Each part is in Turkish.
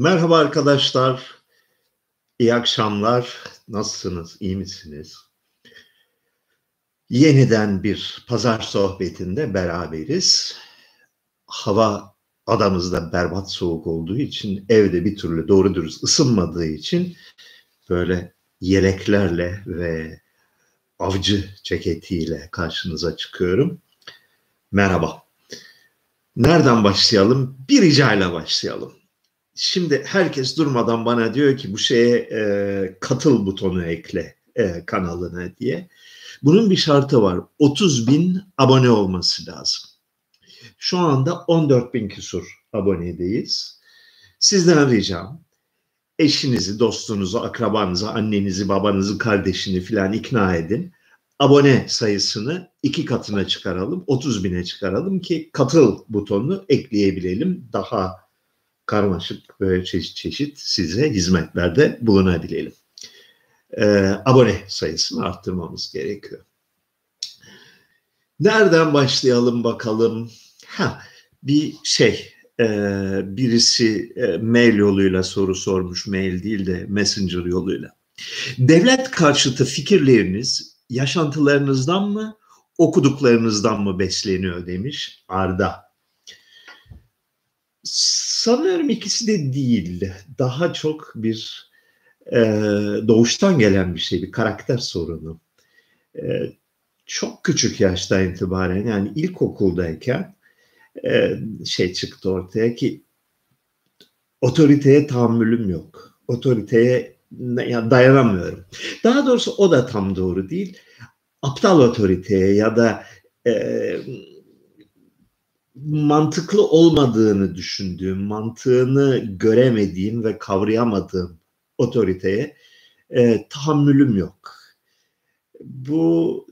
Merhaba arkadaşlar. İyi akşamlar. Nasılsınız? İyi misiniz? Yeniden bir pazar sohbetinde beraberiz. Hava adamızda berbat soğuk olduğu için evde bir türlü doğru dürüst ısınmadığı için böyle yeleklerle ve avcı ceketiyle karşınıza çıkıyorum. Merhaba. Nereden başlayalım? Bir ricayla başlayalım. Şimdi herkes durmadan bana diyor ki bu şeye e, katıl butonu ekle e, kanalına diye. Bunun bir şartı var. 30 bin abone olması lazım. Şu anda 14 bin küsur abonedeyiz. Sizden ricam eşinizi, dostunuzu, akrabanızı, annenizi, babanızı, kardeşini filan ikna edin. Abone sayısını iki katına çıkaralım, 30 bine çıkaralım ki katıl butonunu ekleyebilelim. Daha karmaşık böyle çeşit çeşit size hizmetlerde bulunabilelim. Ee, abone sayısını arttırmamız gerekiyor. Nereden başlayalım bakalım? Ha, bir şey, e, birisi e, mail yoluyla soru sormuş, mail değil de messenger yoluyla. Devlet karşıtı fikirleriniz yaşantılarınızdan mı, okuduklarınızdan mı besleniyor demiş Arda. Sanıyorum ikisi de değil. Daha çok bir e, doğuştan gelen bir şey, bir karakter sorunu. E, çok küçük yaştan itibaren yani ilkokuldayken e, şey çıktı ortaya ki otoriteye tahammülüm yok. Otoriteye yani dayanamıyorum. Daha doğrusu o da tam doğru değil. Aptal otoriteye ya da e, mantıklı olmadığını düşündüğüm, mantığını göremediğim ve kavrayamadığım otoriteye e, tahammülüm yok. Bu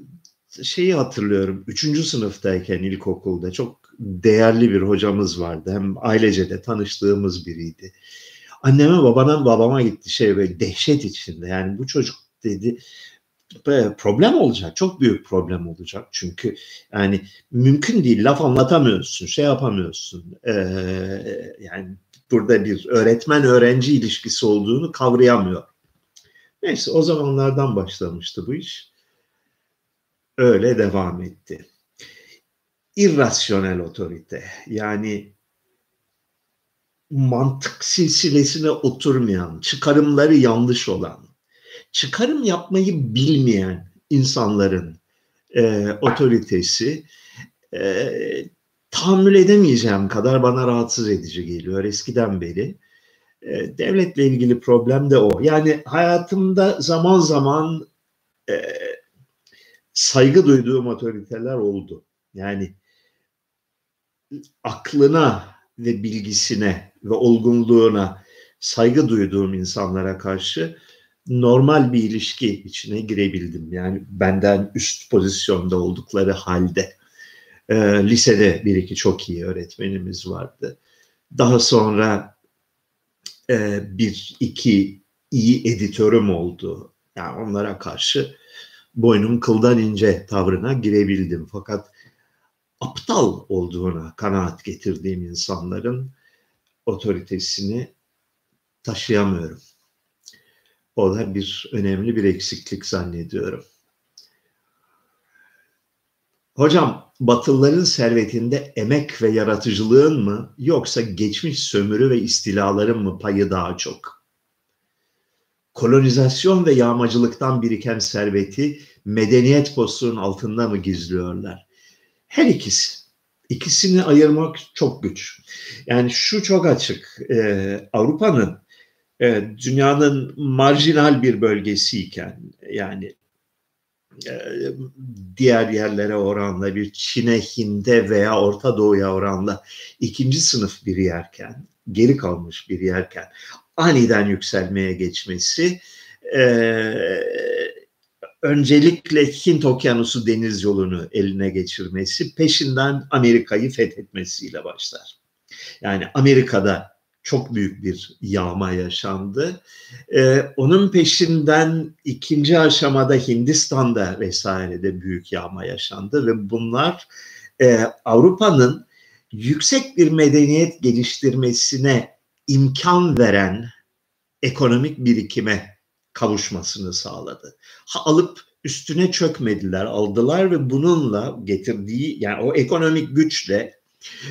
şeyi hatırlıyorum. Üçüncü sınıftayken ilkokulda çok değerli bir hocamız vardı. Hem ailece de tanıştığımız biriydi. Anneme babana babama gitti şey böyle dehşet içinde. Yani bu çocuk dedi problem olacak. Çok büyük problem olacak. Çünkü yani mümkün değil. Laf anlatamıyorsun. Şey yapamıyorsun. Ee, yani burada bir öğretmen öğrenci ilişkisi olduğunu kavrayamıyor. Neyse o zamanlardan başlamıştı bu iş. Öyle devam etti. İrrasyonel otorite yani mantık silsilesine oturmayan, çıkarımları yanlış olan, çıkarım yapmayı bilmeyen insanların e, otoritesi e, tahammül edemeyeceğim kadar bana rahatsız edici geliyor eskiden beri. E, devletle ilgili problem de o. Yani hayatımda zaman zaman e, saygı duyduğum otoriteler oldu. Yani aklına ve bilgisine ve olgunluğuna saygı duyduğum insanlara karşı normal bir ilişki içine girebildim. Yani benden üst pozisyonda oldukları halde. E, lisede bir iki çok iyi öğretmenimiz vardı. Daha sonra e, bir iki iyi editörüm oldu. Yani onlara karşı boynum kıldan ince tavrına girebildim. Fakat aptal olduğuna kanaat getirdiğim insanların otoritesini taşıyamıyorum. O da bir önemli bir eksiklik zannediyorum. Hocam, Batılıların servetinde emek ve yaratıcılığın mı yoksa geçmiş sömürü ve istilaların mı payı daha çok? Kolonizasyon ve yağmacılıktan biriken serveti medeniyet postuğunun altında mı gizliyorlar? Her ikisi. İkisini ayırmak çok güç. Yani şu çok açık. Ee, Avrupa'nın e, dünyanın marjinal bir bölgesiyken yani e, diğer yerlere oranla bir Çin'e, Hind'e veya Orta Doğu'ya oranla ikinci sınıf bir yerken, geri kalmış bir yerken aniden yükselmeye geçmesi e, öncelikle Hint Okyanusu deniz yolunu eline geçirmesi peşinden Amerika'yı fethetmesiyle başlar. Yani Amerika'da çok büyük bir yağma yaşandı. Ee, onun peşinden ikinci aşamada Hindistan'da vesairede büyük yağma yaşandı ve bunlar e, Avrupa'nın yüksek bir medeniyet geliştirmesine imkan veren ekonomik birikime kavuşmasını sağladı. Ha, alıp üstüne çökmediler, aldılar ve bununla getirdiği yani o ekonomik güçle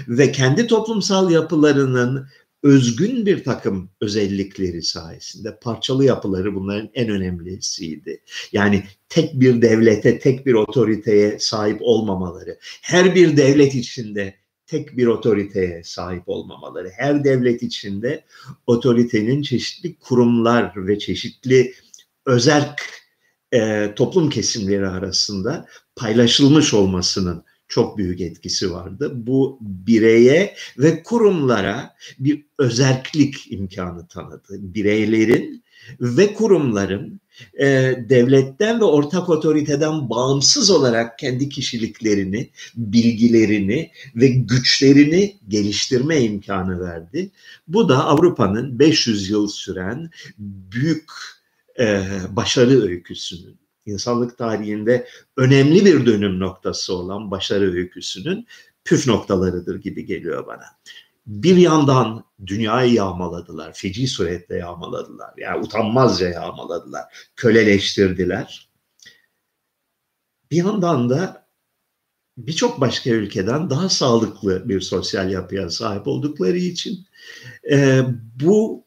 ve kendi toplumsal yapılarının özgün bir takım özellikleri sayesinde parçalı yapıları bunların en önemlisiydi. Yani tek bir devlete, tek bir otoriteye sahip olmamaları, her bir devlet içinde tek bir otoriteye sahip olmamaları, her devlet içinde otoritenin çeşitli kurumlar ve çeşitli özerk e, toplum kesimleri arasında paylaşılmış olmasının çok büyük etkisi vardı. Bu bireye ve kurumlara bir özerklik imkanı tanıdı. Bireylerin ve kurumların e, devletten ve ortak otoriteden bağımsız olarak kendi kişiliklerini, bilgilerini ve güçlerini geliştirme imkanı verdi. Bu da Avrupa'nın 500 yıl süren büyük e, başarı öyküsünün insanlık tarihinde önemli bir dönüm noktası olan başarı öyküsünün püf noktalarıdır gibi geliyor bana. Bir yandan dünyayı yağmaladılar, feci suretle yağmaladılar. Yani utanmazca yağmaladılar, köleleştirdiler. Bir yandan da birçok başka ülkeden daha sağlıklı bir sosyal yapıya sahip oldukları için e, bu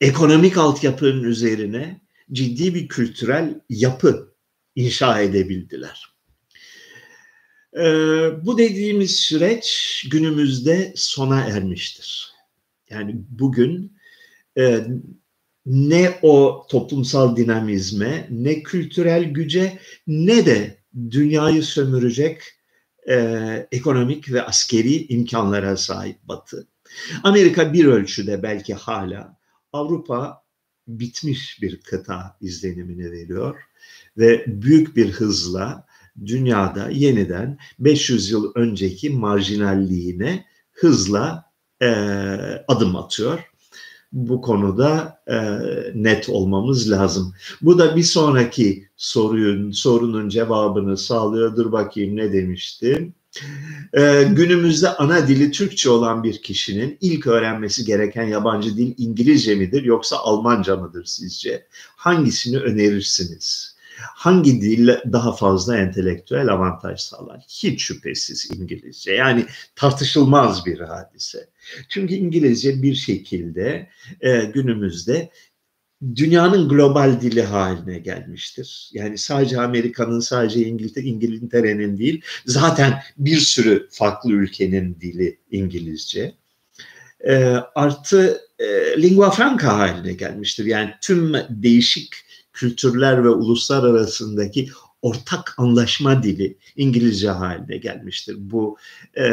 ekonomik altyapının üzerine ciddi bir kültürel yapı inşa edebildiler. Ee, bu dediğimiz süreç günümüzde sona ermiştir. Yani bugün e, ne o toplumsal dinamizme, ne kültürel güce, ne de dünyayı sömürecek e, ekonomik ve askeri imkanlara sahip Batı. Amerika bir ölçüde belki hala, Avrupa bitmiş bir kıta izlenimini veriyor ve büyük bir hızla dünyada yeniden 500 yıl önceki marjinalliğine hızla e, adım atıyor. Bu konuda e, net olmamız lazım. Bu da bir sonraki sorunun sorunun cevabını sağlıyordur. Bakayım ne demiştim? Ee, günümüzde ana dili Türkçe olan bir kişinin ilk öğrenmesi gereken yabancı dil İngilizce midir yoksa Almanca mıdır sizce? Hangisini önerirsiniz? Hangi dil daha fazla entelektüel avantaj sağlar? Hiç şüphesiz İngilizce. Yani tartışılmaz bir hadise. Çünkü İngilizce bir şekilde e, günümüzde dünyanın global dili haline gelmiştir. Yani sadece Amerika'nın, sadece İngiltere, İngiltere'nin değil, zaten bir sürü farklı ülkenin dili İngilizce. E, artı e, lingua franca haline gelmiştir. Yani tüm değişik kültürler ve uluslar arasındaki ortak anlaşma dili İngilizce haline gelmiştir. Bu e,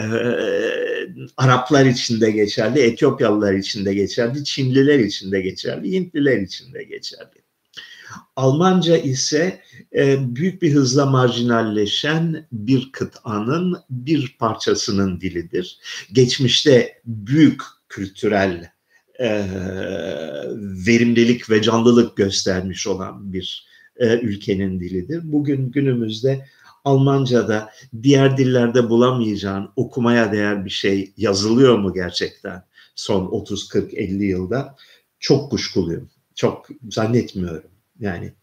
Araplar için de geçerli, Etiyopyalılar için de geçerli, Çinliler için de geçerli, Hintliler için de geçerli. Almanca ise e, büyük bir hızla marjinalleşen bir kıtanın bir parçasının dilidir. Geçmişte büyük kültürel e, verimlilik ve canlılık göstermiş olan bir e, ülkenin dilidir. Bugün günümüzde Almanca'da diğer dillerde bulamayacağın okumaya değer bir şey yazılıyor mu gerçekten son 30 40 50 yılda? Çok kuşkuluyum. Çok zannetmiyorum. Yani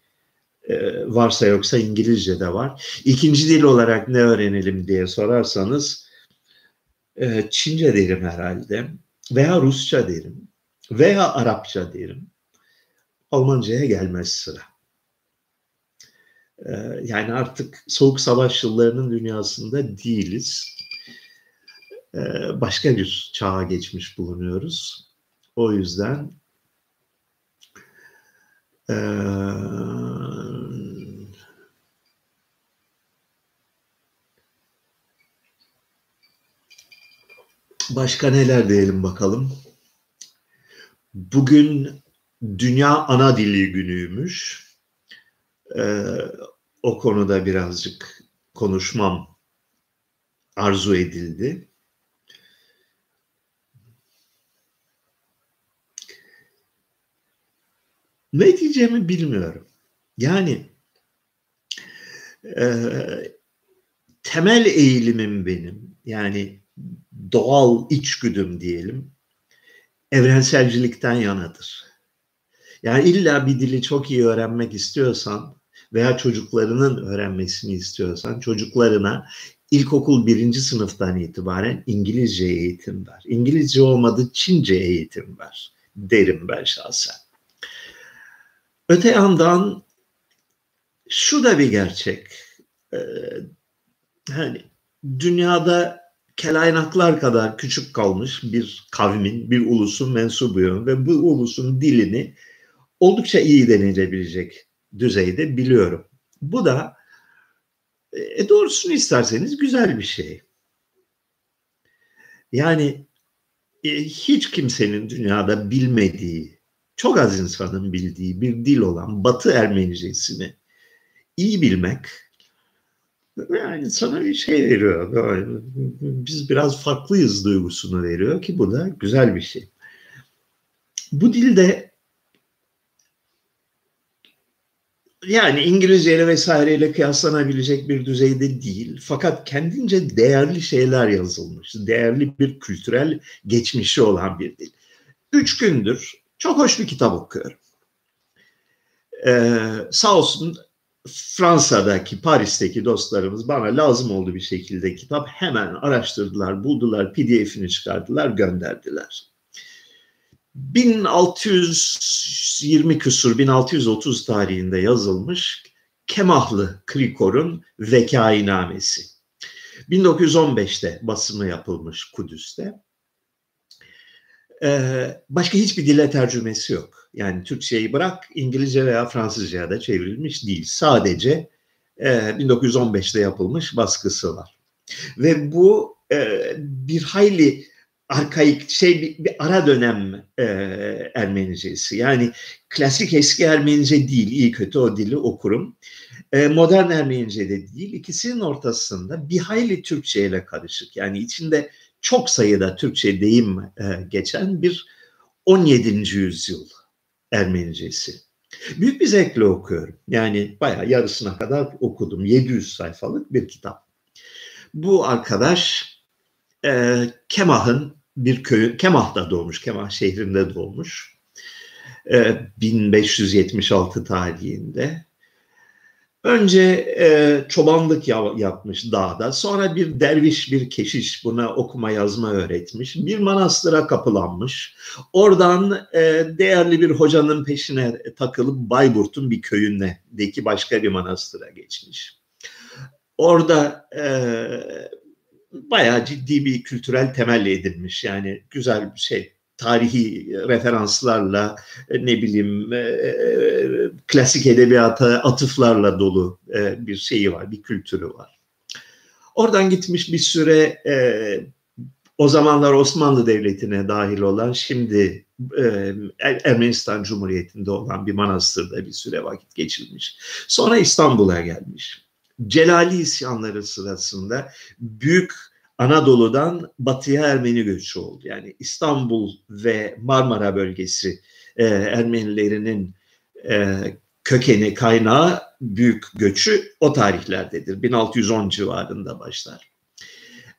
e, varsa yoksa İngilizce de var. İkinci dil olarak ne öğrenelim diye sorarsanız e, Çince derim herhalde veya Rusça derim veya Arapça derim. Almanca'ya gelmez sıra. Ee, yani artık soğuk savaş yıllarının dünyasında değiliz. Ee, başka bir çağa geçmiş bulunuyoruz. O yüzden ee, başka neler diyelim bakalım. Bugün Dünya Ana Dili Günü'ymüş. O konuda birazcık konuşmam arzu edildi. Ne diyeceğimi bilmiyorum. Yani e, temel eğilimim benim yani doğal içgüdüm diyelim evrenselcilikten yanadır. Yani illa bir dili çok iyi öğrenmek istiyorsan veya çocuklarının öğrenmesini istiyorsan çocuklarına ilkokul birinci sınıftan itibaren İngilizce eğitim ver. İngilizce olmadı Çince eğitim ver derim ben şahsen. Öte yandan şu da bir gerçek. Ee, hani dünyada kelaynaklar kadar küçük kalmış bir kavmin, bir ulusun mensubuyum ve bu ulusun dilini oldukça iyi denilebilecek düzeyde biliyorum. Bu da e, doğrusunu isterseniz güzel bir şey. Yani e, hiç kimsenin dünyada bilmediği, çok az insanın bildiği bir dil olan Batı Ermenicesini iyi bilmek yani sana bir şey veriyor. Böyle, biz biraz farklıyız duygusunu veriyor ki bu da güzel bir şey. Bu dilde yani İngilizce ile vesaireyle kıyaslanabilecek bir düzeyde değil. Fakat kendince değerli şeyler yazılmış. Değerli bir kültürel geçmişi olan bir dil. Üç gündür çok hoş bir kitap okuyorum. Ee, sağ olsun Fransa'daki, Paris'teki dostlarımız bana lazım oldu bir şekilde kitap hemen araştırdılar, buldular, pdf'ini çıkardılar, gönderdiler. 1620 küsur, 1630 tarihinde yazılmış Kemahlı Krikor'un Vekainamesi. 1915'te basımı yapılmış Kudüs'te. Ee, başka hiçbir dile tercümesi yok. Yani Türkçeyi bırak İngilizce veya Fransızca'ya da çevrilmiş değil. Sadece e, 1915'te yapılmış baskısı var. Ve bu e, bir hayli arkaik şey bir, bir ara dönem e, Ermenicesi. Yani klasik eski Ermenice değil, iyi kötü o dili okurum. E, modern Ermenice de değil. İkisinin ortasında bir hayli Türkçe ile karışık. Yani içinde çok sayıda Türkçe deyim e, geçen bir 17. yüzyıl Ermenicesi. Büyük bir zevkle okuyorum. Yani bayağı yarısına kadar okudum. 700 sayfalık bir kitap. Bu arkadaş e, Kemah'ın bir köyü, Kemah'da doğmuş, Kemah şehrinde doğmuş. E, 1576 tarihinde. Önce e, çobanlık yapmış dağda. Sonra bir derviş, bir keşiş buna okuma yazma öğretmiş. Bir manastıra kapılanmış. Oradan e, değerli bir hocanın peşine takılıp Bayburt'un bir köyündeki başka bir manastıra geçmiş. Orada e, bayağı ciddi bir kültürel temel edinmiş. Yani güzel bir şey tarihi referanslarla e, ne bileyim e, e, klasik edebiyata atıflarla dolu bir şeyi var, bir kültürü var. Oradan gitmiş bir süre o zamanlar Osmanlı Devleti'ne dahil olan şimdi Ermenistan Cumhuriyeti'nde olan bir manastırda bir süre vakit geçirmiş. Sonra İstanbul'a gelmiş. Celali isyanları sırasında büyük Anadolu'dan batıya Ermeni göçü oldu. Yani İstanbul ve Marmara bölgesi e, Ermenilerinin e, kökeni, kaynağı, büyük göçü o tarihlerdedir. 1610 civarında başlar.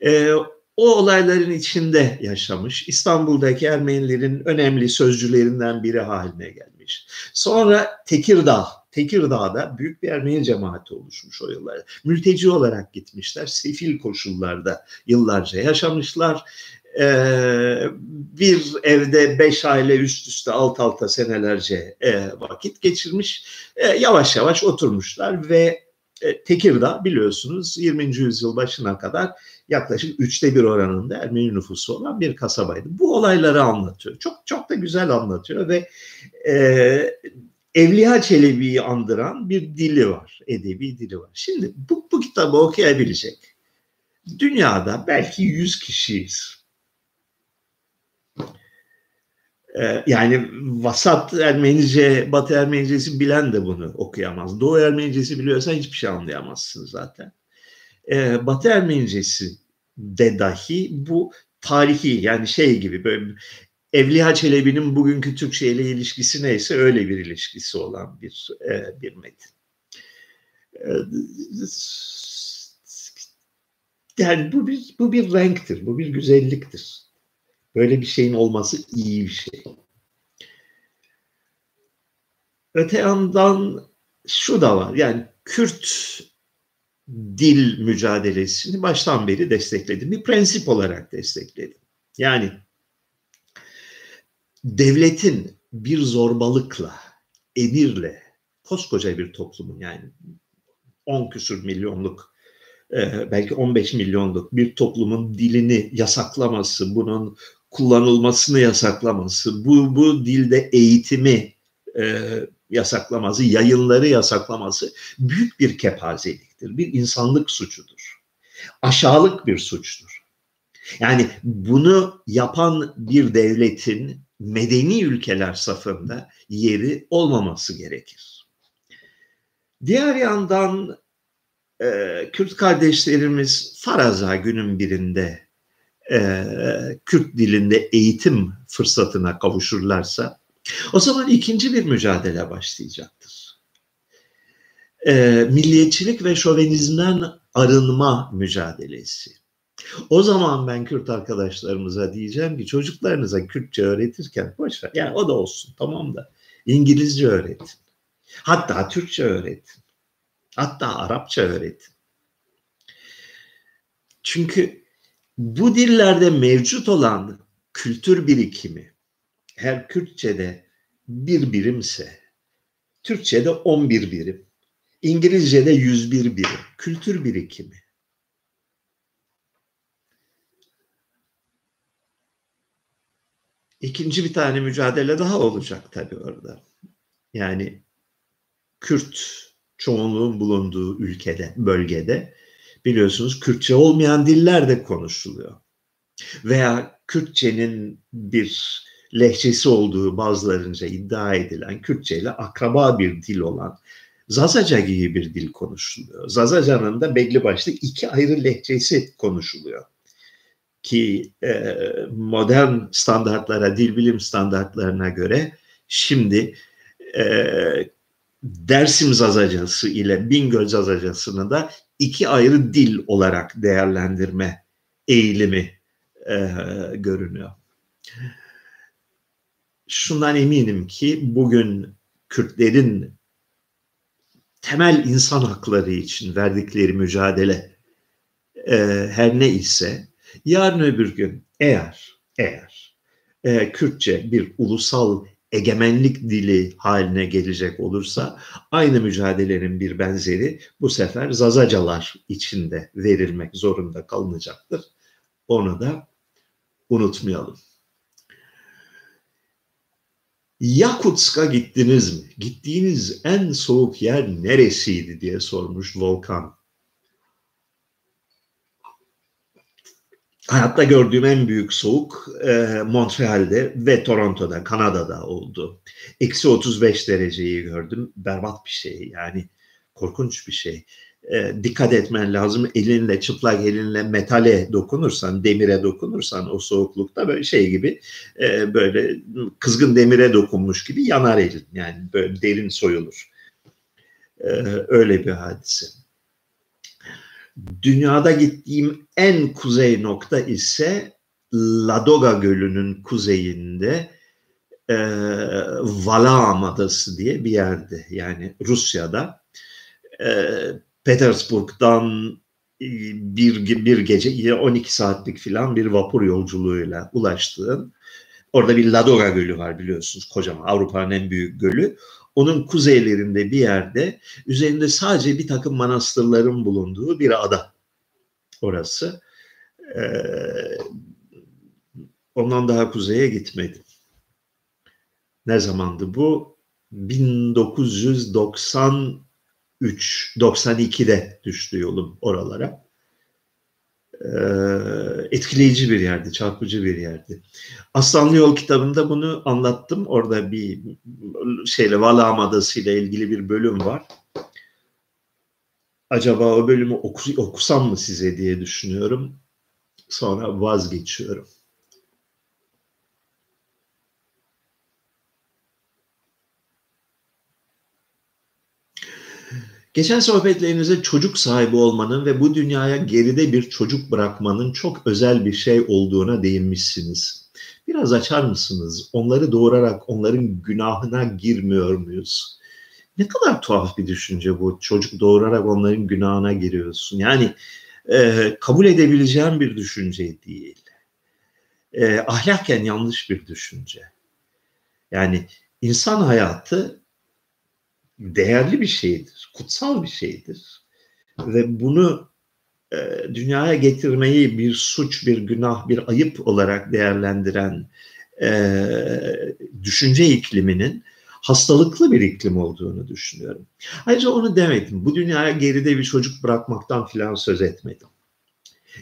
E, o olayların içinde yaşamış. İstanbul'daki Ermenilerin önemli sözcülerinden biri haline gelmiş. Sonra Tekirdağ Tekirdağ'da büyük bir Ermeni cemaati oluşmuş o yıllarda. Mülteci olarak gitmişler. Sefil koşullarda yıllarca yaşamışlar. Ee, bir evde beş aile üst üste alt alta senelerce e, vakit geçirmiş. E, yavaş yavaş oturmuşlar ve e, Tekirdağ biliyorsunuz 20. yüzyıl başına kadar yaklaşık üçte bir oranında Ermeni nüfusu olan bir kasabaydı. Bu olayları anlatıyor. Çok çok da güzel anlatıyor ve e, Evliya Çelebi'yi andıran bir dili var, edebi dili var. Şimdi bu, bu kitabı okuyabilecek dünyada belki yüz kişiyiz. Ee, yani vasat Ermenice, Batı Ermenicesi bilen de bunu okuyamaz. Doğu Ermenicesi biliyorsa hiçbir şey anlayamazsın zaten. Ee, Batı Ermenicesi de dahi bu tarihi yani şey gibi böyle Evliya Çelebi'nin bugünkü Türkçe ile ilişkisi neyse öyle bir ilişkisi olan bir e, bir metin. E, yani bu bir bu bir renktir, bu bir güzelliktir. Böyle bir şeyin olması iyi bir şey. Öte yandan şu da var. Yani Kürt dil mücadelesini baştan beri destekledim. Bir prensip olarak destekledim. Yani devletin bir zorbalıkla, emirle, koskoca bir toplumun yani 10 küsur milyonluk e, belki 15 milyonluk bir toplumun dilini yasaklaması, bunun kullanılmasını yasaklaması, bu, bu dilde eğitimi e, yasaklaması, yayınları yasaklaması büyük bir kepazeliktir. Bir insanlık suçudur. Aşağılık bir suçtur. Yani bunu yapan bir devletin medeni ülkeler safında yeri olmaması gerekir. Diğer yandan e, Kürt kardeşlerimiz faraza günün birinde e, Kürt dilinde eğitim fırsatına kavuşurlarsa o zaman ikinci bir mücadele başlayacaktır. E, milliyetçilik ve şovenizmden arınma mücadelesi. O zaman ben Kürt arkadaşlarımıza diyeceğim ki çocuklarınıza Kürtçe öğretirken boş ver. Yani o da olsun tamam da İngilizce öğretin. Hatta Türkçe öğretin. Hatta Arapça öğretin. Çünkü bu dillerde mevcut olan kültür birikimi her Kürtçe'de bir birimse Türkçe'de 11 birim, İngilizce'de 101 birim kültür birikimi. İkinci bir tane mücadele daha olacak tabii orada. Yani Kürt çoğunluğun bulunduğu ülkede, bölgede biliyorsunuz Kürtçe olmayan diller de konuşuluyor. Veya Kürtçenin bir lehçesi olduğu bazılarınca iddia edilen Kürtçe ile akraba bir dil olan Zazaca gibi bir dil konuşuluyor. Zazaca'nın da belli başlı iki ayrı lehçesi konuşuluyor. Ki e, modern standartlara, dil bilim standartlarına göre şimdi e, Dersim Zazacası ile Bingöl Zazacası'nı da iki ayrı dil olarak değerlendirme eğilimi e, görünüyor. Şundan eminim ki bugün Kürtlerin temel insan hakları için verdikleri mücadele e, her ne ise yarın öbür gün eğer eğer e, Kürtçe bir ulusal egemenlik dili haline gelecek olursa aynı mücadelenin bir benzeri bu sefer Zazacalar içinde verilmek zorunda kalınacaktır. Onu da unutmayalım. Yakutsk'a gittiniz mi? Gittiğiniz en soğuk yer neresiydi diye sormuş Volkan. Hayatta gördüğüm en büyük soğuk e, Montreal'de ve Toronto'da, Kanada'da oldu. Eksi 35 dereceyi gördüm. Berbat bir şey yani korkunç bir şey. E, dikkat etmen lazım. Elinle, çıplak elinle metale dokunursan, demire dokunursan o soğuklukta böyle şey gibi e, böyle kızgın demire dokunmuş gibi yanar elin. Yani böyle derin soyulur. E, öyle bir hadise. Dünyada gittiğim en kuzey nokta ise Ladoga Gölü'nün kuzeyinde e, Valaam Adası diye bir yerde yani Rusya'da. E, Petersburg'dan bir, bir gece 12 saatlik filan bir vapur yolculuğuyla ulaştığın orada bir Ladoga Gölü var biliyorsunuz kocaman Avrupa'nın en büyük gölü. Onun kuzeylerinde bir yerde üzerinde sadece bir takım manastırların bulunduğu bir ada orası. Ee, ondan daha kuzeye gitmedim. Ne zamandı bu? 1993 92'de düştü yolum oralara. Ee, etkileyici bir yerdi, çarpıcı bir yerdi. Aslanlı Yol kitabında bunu anlattım. Orada bir şeyle Valam Adası ile ilgili bir bölüm var. Acaba o bölümü oku, okusam mı size diye düşünüyorum. Sonra vazgeçiyorum. Geçen sohbetlerinize çocuk sahibi olmanın ve bu dünyaya geride bir çocuk bırakmanın çok özel bir şey olduğuna değinmişsiniz. Biraz açar mısınız? Onları doğurarak onların günahına girmiyor muyuz? Ne kadar tuhaf bir düşünce bu. Çocuk doğurarak onların günahına giriyorsun. Yani e, kabul edebileceğim bir düşünce değil. E, ahlaken yanlış bir düşünce. Yani insan hayatı değerli bir şeydir, kutsal bir şeydir. Ve bunu e, dünyaya getirmeyi bir suç, bir günah, bir ayıp olarak değerlendiren e, düşünce ikliminin hastalıklı bir iklim olduğunu düşünüyorum. Ayrıca onu demedim. Bu dünyaya geride bir çocuk bırakmaktan filan söz etmedim.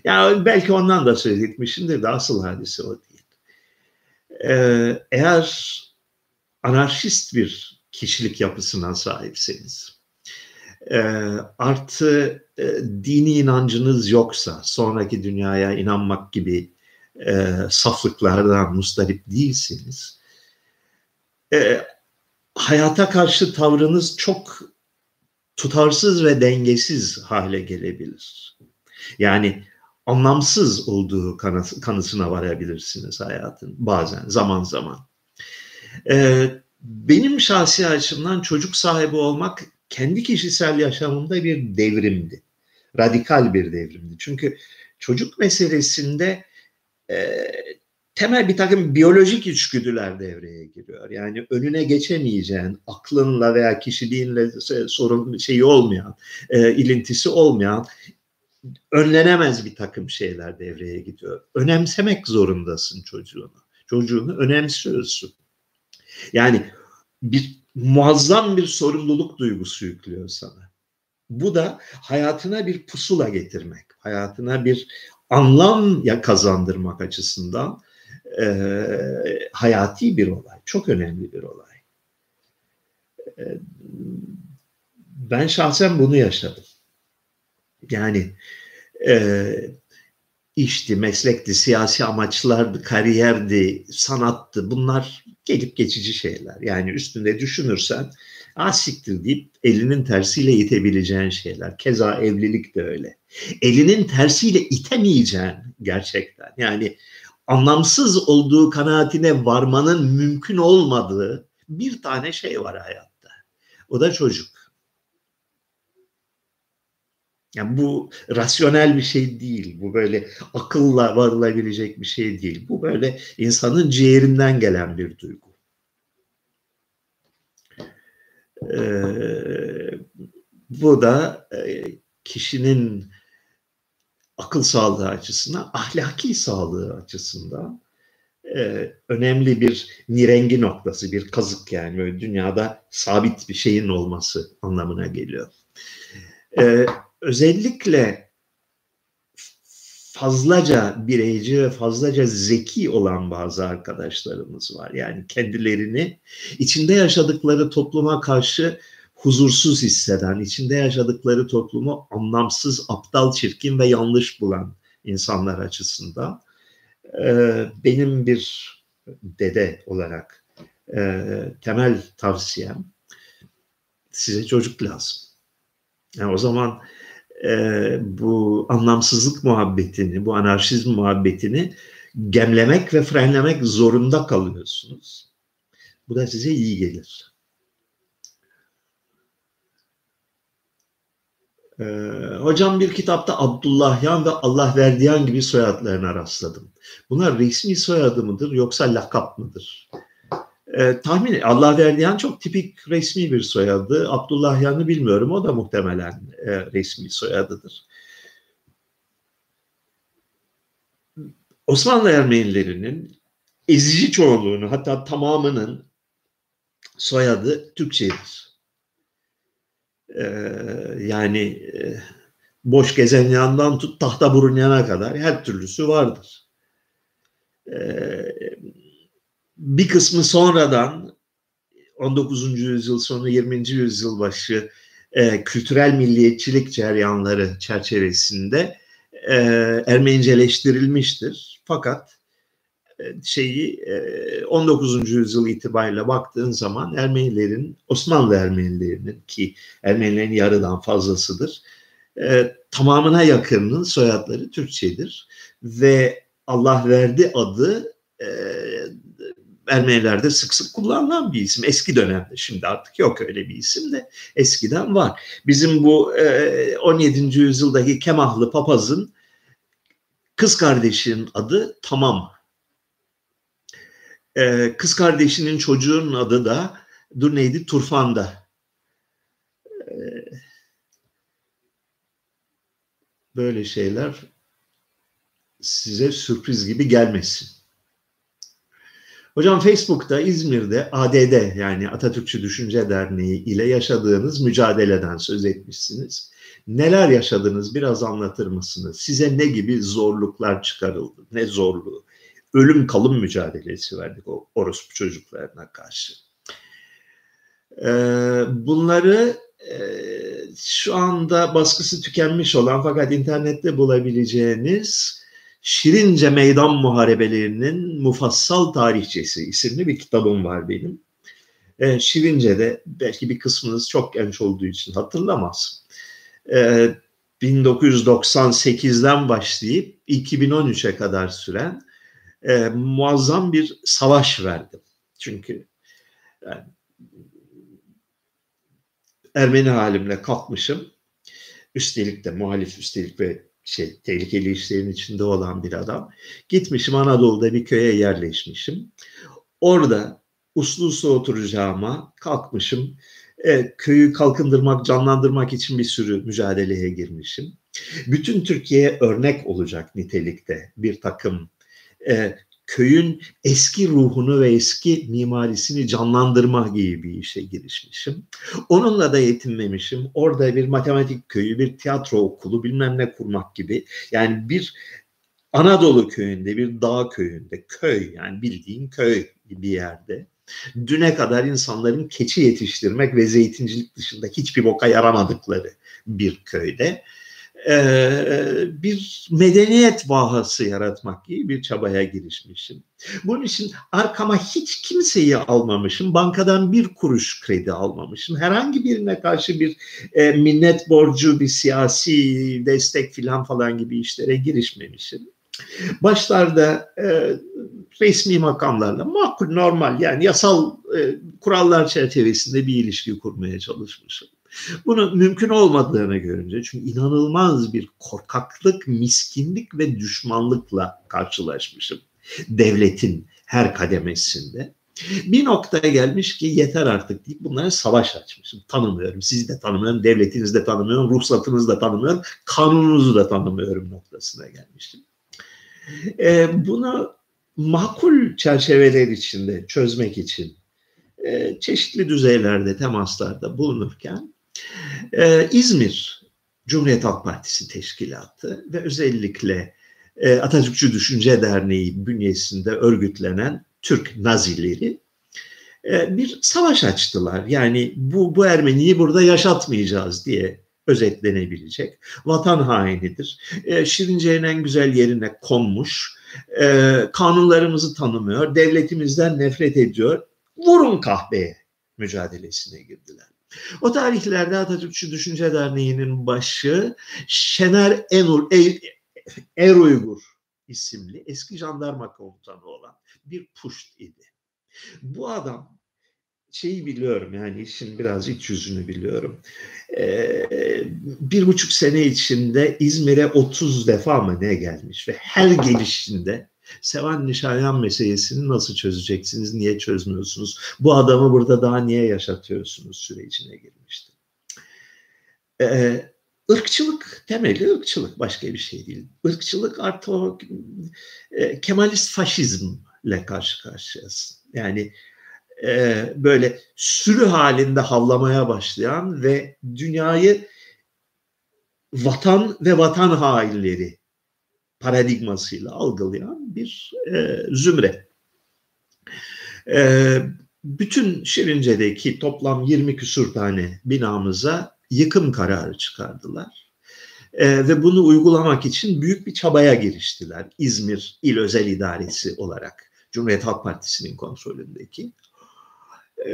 Yani belki ondan da söz etmişimdir de asıl hadise o değil. Ee, eğer anarşist bir kişilik yapısına sahipseniz, e, artı e, dini inancınız yoksa, sonraki dünyaya inanmak gibi e, saflıklardan mustarip değilsiniz, e, hayata karşı tavrınız çok tutarsız ve dengesiz hale gelebilir. Yani anlamsız olduğu kanısına varabilirsiniz hayatın bazen zaman zaman. Ee, benim şahsi açımdan çocuk sahibi olmak kendi kişisel yaşamımda bir devrimdi. Radikal bir devrimdi. Çünkü çocuk meselesinde e, temel bir takım biyolojik içgüdüler devreye giriyor. Yani önüne geçemeyeceğin, aklınla veya kişiliğinle sorun şeyi olmayan, e, ilintisi olmayan önlenemez bir takım şeyler devreye gidiyor. Önemsemek zorundasın çocuğunu. Çocuğunu önemsiyorsun. Yani bir muazzam bir sorumluluk duygusu yüklüyor sana. Bu da hayatına bir pusula getirmek, hayatına bir anlam ya kazandırmak açısından e, hayati bir olay, çok önemli bir olay. E, ben şahsen bunu yaşadım. Yani e, işti, meslekti, siyasi amaçlardı, kariyerdi, sanattı. Bunlar gelip geçici şeyler. Yani üstünde düşünürsen asiktir deyip elinin tersiyle itebileceğin şeyler. Keza evlilik de öyle. Elinin tersiyle itemeyeceğin gerçekten. Yani anlamsız olduğu kanaatine varmanın mümkün olmadığı bir tane şey var hayatta. O da çocuk. Yani bu rasyonel bir şey değil. Bu böyle akılla varılabilecek bir şey değil. Bu böyle insanın ciğerinden gelen bir duygu. Ee, bu da e, kişinin akıl sağlığı açısından, ahlaki sağlığı açısından e, önemli bir nirengi noktası, bir kazık yani böyle dünyada sabit bir şeyin olması anlamına geliyor. E, özellikle fazlaca bireyci ve fazlaca zeki olan bazı arkadaşlarımız var. Yani kendilerini içinde yaşadıkları topluma karşı huzursuz hisseden, içinde yaşadıkları toplumu anlamsız, aptal, çirkin ve yanlış bulan insanlar açısından e, benim bir dede olarak e, temel tavsiyem size çocuk lazım. Yani o zaman e, bu anlamsızlık muhabbetini, bu anarşizm muhabbetini gemlemek ve frenlemek zorunda kalıyorsunuz. Bu da size iyi gelir. Ee, hocam bir kitapta Abdullahyan ve Allah Verdiyan gibi soyadlarına rastladım. Bunlar resmi soyadı mıdır yoksa lakap mıdır? Ee, tahmin Allah Verdiyan çok tipik resmi bir soyadı. Abdullahyan'ı bilmiyorum. O da muhtemelen e, resmi soyadıdır. Osmanlı Ermenilerinin ezici çoğunluğunu hatta tamamının soyadı Türkçedir. Ee, yani e, boş gezen yandan tut tahta burun yana kadar her türlüsü vardır. Ee, bir kısmı sonradan 19. yüzyıl sonu 20. yüzyıl başı e, kültürel milliyetçilik ceryanları çerçevesinde e, Ermeniceleştirilmiştir. Fakat şeyi 19. yüzyıl itibariyle baktığın zaman Ermenilerin, Osmanlı Ermenilerinin ki Ermenilerin yarıdan fazlasıdır, tamamına yakınının soyadları Türkçedir ve Allah verdi adı e, Ermenilerde sık sık kullanılan bir isim. Eski dönemde şimdi artık yok öyle bir isim de eskiden var. Bizim bu e, 17. yüzyıldaki Kemahlı papazın kız kardeşinin adı Tamam. E, kız kardeşinin çocuğunun adı da dur neydi Turfan'da. E, böyle şeyler size sürpriz gibi gelmesin. Hocam Facebook'ta İzmir'de ADD yani Atatürkçü Düşünce Derneği ile yaşadığınız mücadeleden söz etmişsiniz. Neler yaşadınız biraz anlatır mısınız? Size ne gibi zorluklar çıkarıldı? Ne zorluğu? Ölüm kalım mücadelesi verdik o orospu çocuklarına karşı. Ee, bunları e, şu anda baskısı tükenmiş olan fakat internette bulabileceğiniz Şirince Meydan Muharebelerinin Mufassal Tarihçesi isimli bir kitabım var benim. E, Şirince'de belki bir kısmınız çok genç olduğu için hatırlamaz. E, 1998'den başlayıp 2013'e kadar süren e, muazzam bir savaş verdim. Çünkü yani, Ermeni halimle kalkmışım. Üstelik de muhalif üstelik ve şey tehlikeli işlerin içinde olan bir adam. Gitmişim Anadolu'da bir köye yerleşmişim. Orada uslu uslu oturacağıma kalkmışım. E, köyü kalkındırmak, canlandırmak için bir sürü mücadeleye girmişim. Bütün Türkiye'ye örnek olacak nitelikte bir takım e, köyün eski ruhunu ve eski mimarisini canlandırma gibi bir işe girişmişim. Onunla da yetinmemişim. Orada bir matematik köyü, bir tiyatro okulu bilmem ne kurmak gibi. Yani bir Anadolu köyünde, bir dağ köyünde, köy yani bildiğin köy bir yerde. Düne kadar insanların keçi yetiştirmek ve zeytincilik dışında hiçbir boka yaramadıkları bir köyde bir medeniyet vahası yaratmak gibi bir çabaya girişmişim. Bunun için arkama hiç kimseyi almamışım. Bankadan bir kuruş kredi almamışım. Herhangi birine karşı bir e, minnet borcu, bir siyasi destek filan falan gibi işlere girişmemişim. Başlarda e, resmi makamlarla makul, normal yani yasal e, kurallar çerçevesinde bir ilişki kurmaya çalışmışım. Bunun mümkün olmadığını görünce çünkü inanılmaz bir korkaklık, miskinlik ve düşmanlıkla karşılaşmışım devletin her kademesinde. Bir noktaya gelmiş ki yeter artık deyip bunlara savaş açmışım. Tanımıyorum, sizi de tanımıyorum, devletinizi de tanımıyorum, ruhsatınızı da tanımıyorum, kanununuzu da tanımıyorum noktasına gelmiştim. Ee, bunu makul çerçeveler içinde çözmek için e, çeşitli düzeylerde temaslarda bulunurken ee, İzmir Cumhuriyet Halk Partisi Teşkilatı ve özellikle e, Atatürkçü Düşünce Derneği bünyesinde örgütlenen Türk Nazileri e, bir savaş açtılar. Yani bu, bu Ermeniyi burada yaşatmayacağız diye özetlenebilecek. Vatan hainidir. E, Şirince'nin en güzel yerine konmuş. E, kanunlarımızı tanımıyor. Devletimizden nefret ediyor. Vurun kahveye mücadelesine girdiler. O tarihlerde Atatürkçü Düşünce Derneği'nin başı Şener Enur, er, er Uygur isimli eski jandarma komutanı olan bir puşt idi. Bu adam şeyi biliyorum yani işin biraz iç yüzünü biliyorum. Ee, bir buçuk sene içinde İzmir'e 30 defa mı ne gelmiş ve her gelişinde Sevan Nişanyan meselesini nasıl çözeceksiniz, niye çözmüyorsunuz? Bu adamı burada daha niye yaşatıyorsunuz sürecine girmişti. Ee, ırkçılık temeli ırkçılık başka bir şey değil. Irkçılık artı o e, Kemalist faşizmle karşı karşıyasın. Yani e, böyle sürü halinde havlamaya başlayan ve dünyayı vatan ve vatan hainleri paradigmasıyla algılayan bir e, zümre. E, bütün Şirince'deki toplam 20 küsur tane binamıza yıkım kararı çıkardılar. E, ve bunu uygulamak için büyük bir çabaya giriştiler. İzmir İl Özel İdaresi olarak Cumhuriyet Halk Partisi'nin kontrolündeki. E,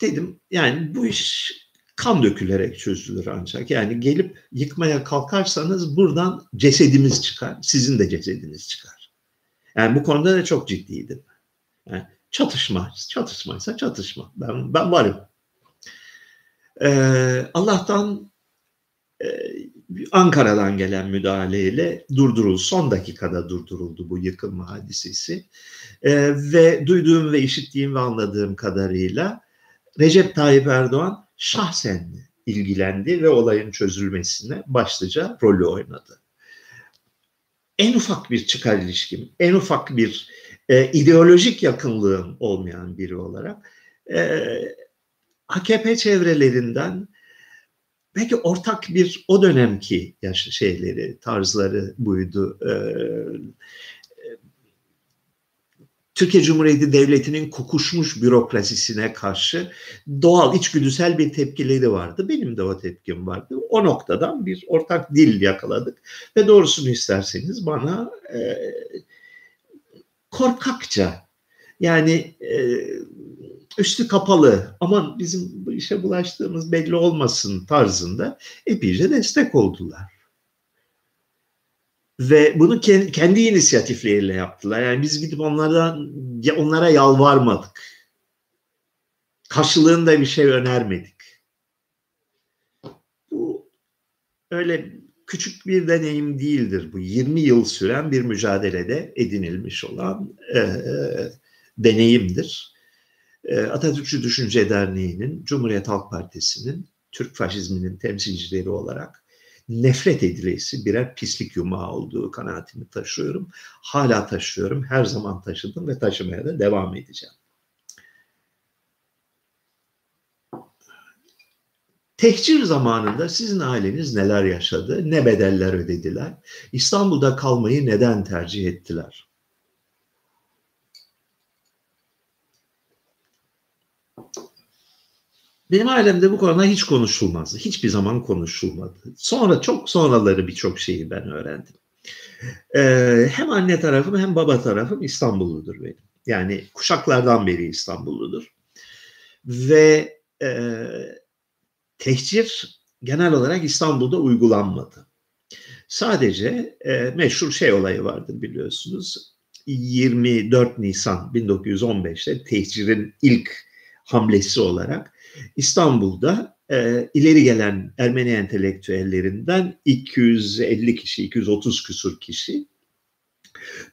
dedim yani bu iş kan dökülerek çözülür ancak. Yani gelip yıkmaya kalkarsanız buradan cesedimiz çıkar. Sizin de cesediniz çıkar. Yani bu konuda da çok ciddiydim. Yani çatışma, çatışmaysa çatışma. Ben, ben varım. Ee, Allah'tan e, Ankara'dan gelen müdahaleyle durduruldu. Son dakikada durduruldu bu yıkılma hadisesi. E, ve duyduğum ve işittiğim ve anladığım kadarıyla Recep Tayyip Erdoğan şahsen ilgilendi ve olayın çözülmesine başlıca rolü oynadı. En ufak bir çıkar ilişkim, en ufak bir e, ideolojik yakınlığım olmayan biri olarak e, AKP çevrelerinden belki ortak bir o dönemki yaş şeyleri, tarzları buydu. Ee, Türkiye Cumhuriyeti Devleti'nin kokuşmuş bürokrasisine karşı doğal, içgüdüsel bir tepkileri vardı. Benim de o tepkim vardı. O noktadan bir ortak dil yakaladık. Ve doğrusunu isterseniz bana e, korkakça yani e, üstü kapalı aman bizim bu işe bulaştığımız belli olmasın tarzında epeyce destek oldular. Ve bunu kendi inisiyatifleriyle yaptılar. Yani biz gidip onlardan onlara yalvarmadık. Karşılığında bir şey önermedik. Bu öyle küçük bir deneyim değildir. Bu 20 yıl süren bir mücadelede edinilmiş olan e, deneyimdir. Ee, Atatürkçü Düşünce Derneği'nin, Cumhuriyet Halk Partisi'nin, Türk faşizminin temsilcileri olarak nefret edilesi birer pislik yumağı olduğu kanaatini taşıyorum. Hala taşıyorum, her zaman taşıdım ve taşımaya da devam edeceğim. Tehcir zamanında sizin aileniz neler yaşadı, ne bedeller ödediler, İstanbul'da kalmayı neden tercih ettiler? Benim ailemde bu konuda hiç konuşulmazdı. Hiçbir zaman konuşulmadı. Sonra çok sonraları birçok şeyi ben öğrendim. Ee, hem anne tarafım hem baba tarafım İstanbulludur benim. Yani kuşaklardan beri İstanbulludur. Ve e, tehcir genel olarak İstanbul'da uygulanmadı. Sadece e, meşhur şey olayı vardır biliyorsunuz. 24 Nisan 1915'te tehcirin ilk hamlesi olarak İstanbul'da e, ileri gelen Ermeni entelektüellerinden 250 kişi, 230 küsur kişi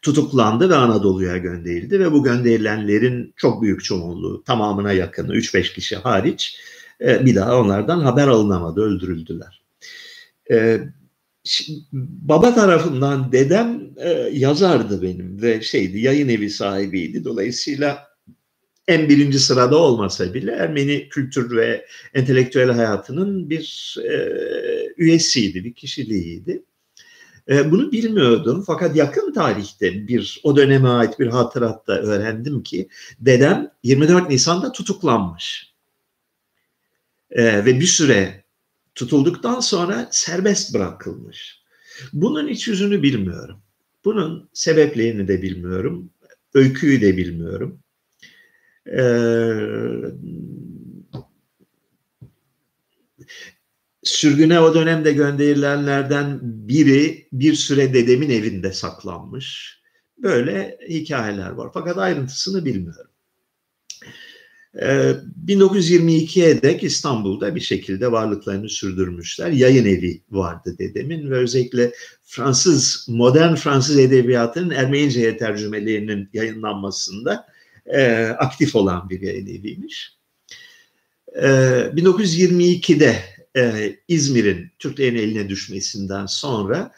tutuklandı ve Anadolu'ya gönderildi ve bu gönderilenlerin çok büyük çoğunluğu tamamına yakını 3-5 kişi hariç e, bir daha onlardan haber alınamadı, öldürüldüler. E, baba tarafından dedem e, yazardı benim ve şeydi yayın evi sahibiydi. Dolayısıyla en birinci sırada olmasa bile Ermeni kültür ve entelektüel hayatının bir e, üyesiydi, bir kişiliğiydi. E, bunu bilmiyordum fakat yakın tarihte bir o döneme ait bir hatıratta öğrendim ki dedem 24 Nisan'da tutuklanmış. E, ve bir süre tutulduktan sonra serbest bırakılmış. Bunun iç yüzünü bilmiyorum. Bunun sebeplerini de bilmiyorum. Öyküyü de bilmiyorum. Ee, sürgüne o dönemde gönderilenlerden biri bir süre dedemin evinde saklanmış. Böyle hikayeler var. Fakat ayrıntısını bilmiyorum. 1922'ye ee, dek İstanbul'da bir şekilde varlıklarını sürdürmüşler. Yayın evi vardı dedemin ve özellikle Fransız, modern Fransız edebiyatının Ermenice'ye tercümelerinin yayınlanmasında e, aktif olan bir yayın eviymiş. E, 1922'de e, İzmir'in Türklerin eline düşmesinden sonra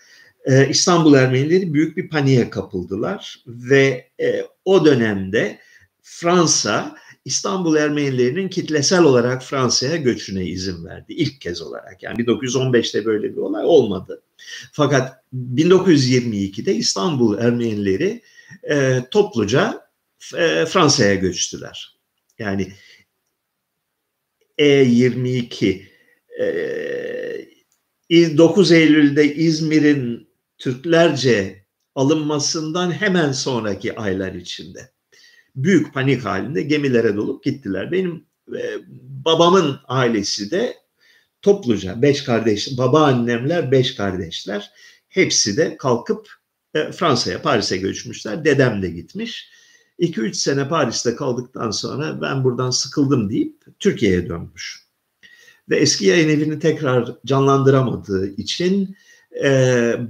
e, İstanbul Ermenileri büyük bir paniğe kapıldılar ve e, o dönemde Fransa İstanbul Ermenilerinin kitlesel olarak Fransa'ya göçüne izin verdi ilk kez olarak. Yani 1915'te böyle bir olay olmadı. Fakat 1922'de İstanbul Ermenileri e, topluca e, Fransa'ya göçtüler. Yani E22 e, 9 Eylül'de İzmir'in Türklerce alınmasından hemen sonraki aylar içinde büyük panik halinde gemilere dolup gittiler. Benim e, babamın ailesi de topluca beş kardeş, babaannemler beş kardeşler hepsi de kalkıp e, Fransa'ya, Paris'e göçmüşler. Dedem de gitmiş. 2-3 sene Paris'te kaldıktan sonra ben buradan sıkıldım deyip Türkiye'ye dönmüş. Ve eski yayın evini tekrar canlandıramadığı için e,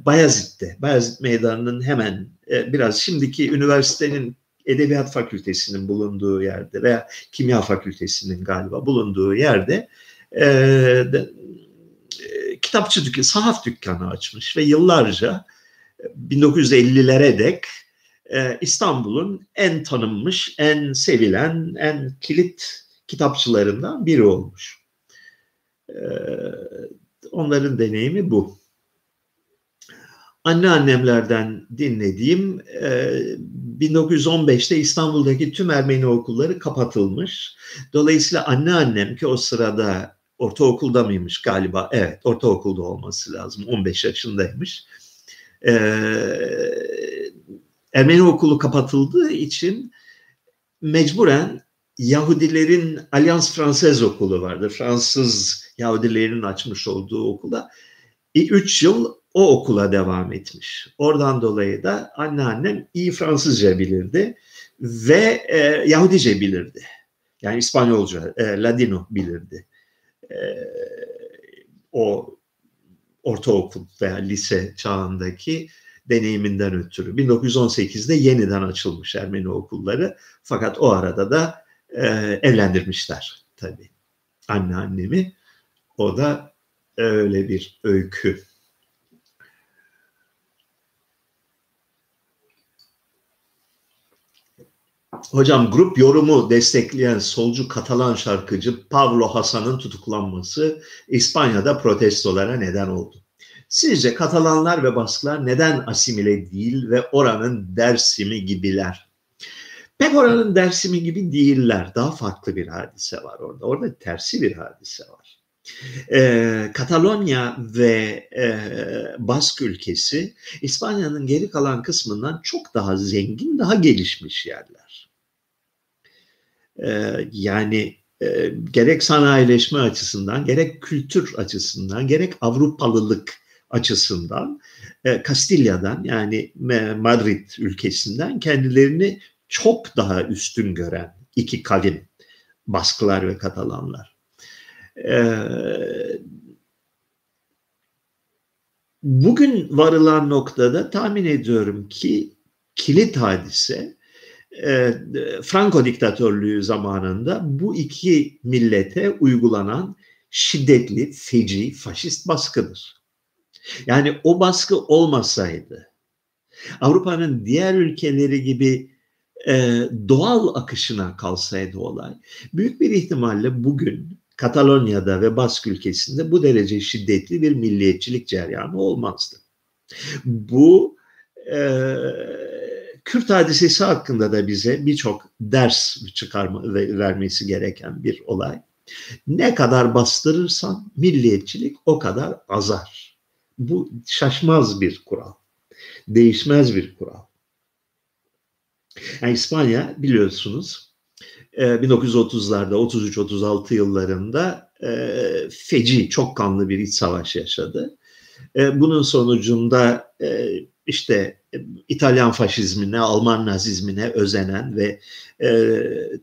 Bayezid'de, Bayezid Meydanı'nın hemen e, biraz şimdiki üniversitenin Edebiyat Fakültesi'nin bulunduğu yerde veya Kimya Fakültesi'nin galiba bulunduğu yerde e, de, e, kitapçı dükkanı, sahaf dükkanı açmış ve yıllarca 1950'lere dek e, İstanbul'un en tanınmış, en sevilen, en kilit kitapçılarından biri olmuş. E, onların deneyimi bu. Anneannemlerden dinlediğim e, 1915'te İstanbul'daki tüm Ermeni okulları kapatılmış. Dolayısıyla anneannem ki o sırada ortaokulda mıymış galiba? Evet ortaokulda olması lazım. 15 yaşındaymış. Ee, Ermeni okulu kapatıldığı için mecburen Yahudilerin Alliance Française okulu vardı. Fransız Yahudilerin açmış olduğu okula. 3 yıl o okula devam etmiş. Oradan dolayı da anneannem iyi Fransızca bilirdi ve e, Yahudice bilirdi. Yani İspanyolca, e, Ladino bilirdi. E, o ortaokul veya lise çağındaki deneyiminden ötürü. 1918'de yeniden açılmış Ermeni okulları. Fakat o arada da e, evlendirmişler tabii anneannemi. O da öyle bir öykü. Hocam grup yorumu destekleyen solcu Katalan şarkıcı Pablo Hasan'ın tutuklanması İspanya'da protestolara neden oldu. Sizce Katalanlar ve Basklar neden asimile değil ve oranın Dersimi gibiler? Pek oranın Dersimi gibi değiller. Daha farklı bir hadise var orada. Orada tersi bir hadise var. Ee, Katalonya ve e, Bask ülkesi İspanya'nın geri kalan kısmından çok daha zengin, daha gelişmiş yerler. Ee, yani e, gerek sanayileşme açısından, gerek kültür açısından, gerek Avrupalılık açısından e, Kastilya'dan yani Madrid ülkesinden kendilerini çok daha üstün gören iki kavim Baskılar ve Katalanlar. E, bugün varılan noktada tahmin ediyorum ki kilit hadise e, Franco diktatörlüğü zamanında bu iki millete uygulanan şiddetli, feci, faşist baskıdır. Yani o baskı olmasaydı Avrupa'nın diğer ülkeleri gibi e, doğal akışına kalsaydı olay büyük bir ihtimalle bugün Katalonya'da ve Bask ülkesinde bu derece şiddetli bir milliyetçilik ceryanı olmazdı. Bu e, Kürt hadisesi hakkında da bize birçok ders çıkarma vermesi gereken bir olay. Ne kadar bastırırsan milliyetçilik o kadar azar. Bu şaşmaz bir kural. Değişmez bir kural. Yani İspanya biliyorsunuz 1930'larda, e, 33-36 yıllarında e, feci, çok kanlı bir iç savaş yaşadı. E, bunun sonucunda işte İtalyan faşizmine, Alman nazizmine özenen ve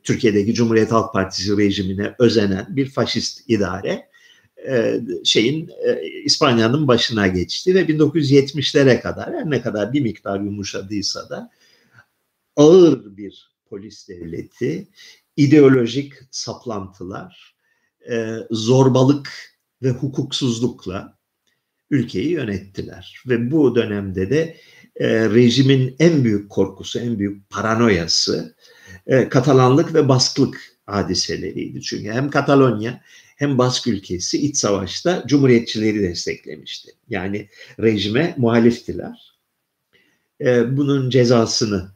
Türkiye'deki Cumhuriyet Halk Partisi rejimine özenen bir faşist idare e, şeyin e, İspanya'nın başına geçti ve 1970'lere kadar her ne kadar bir miktar yumuşadıysa da ağır bir polis devleti, ideolojik saplantılar, e, zorbalık ve hukuksuzlukla ülkeyi yönettiler. Ve bu dönemde de rejimin en büyük korkusu, en büyük paranoyası Katalanlık ve baskılık hadiseleriydi. Çünkü hem Katalonya hem Bask ülkesi iç savaşta cumhuriyetçileri desteklemişti. Yani rejime muhaliftiler. Ee, bunun cezasını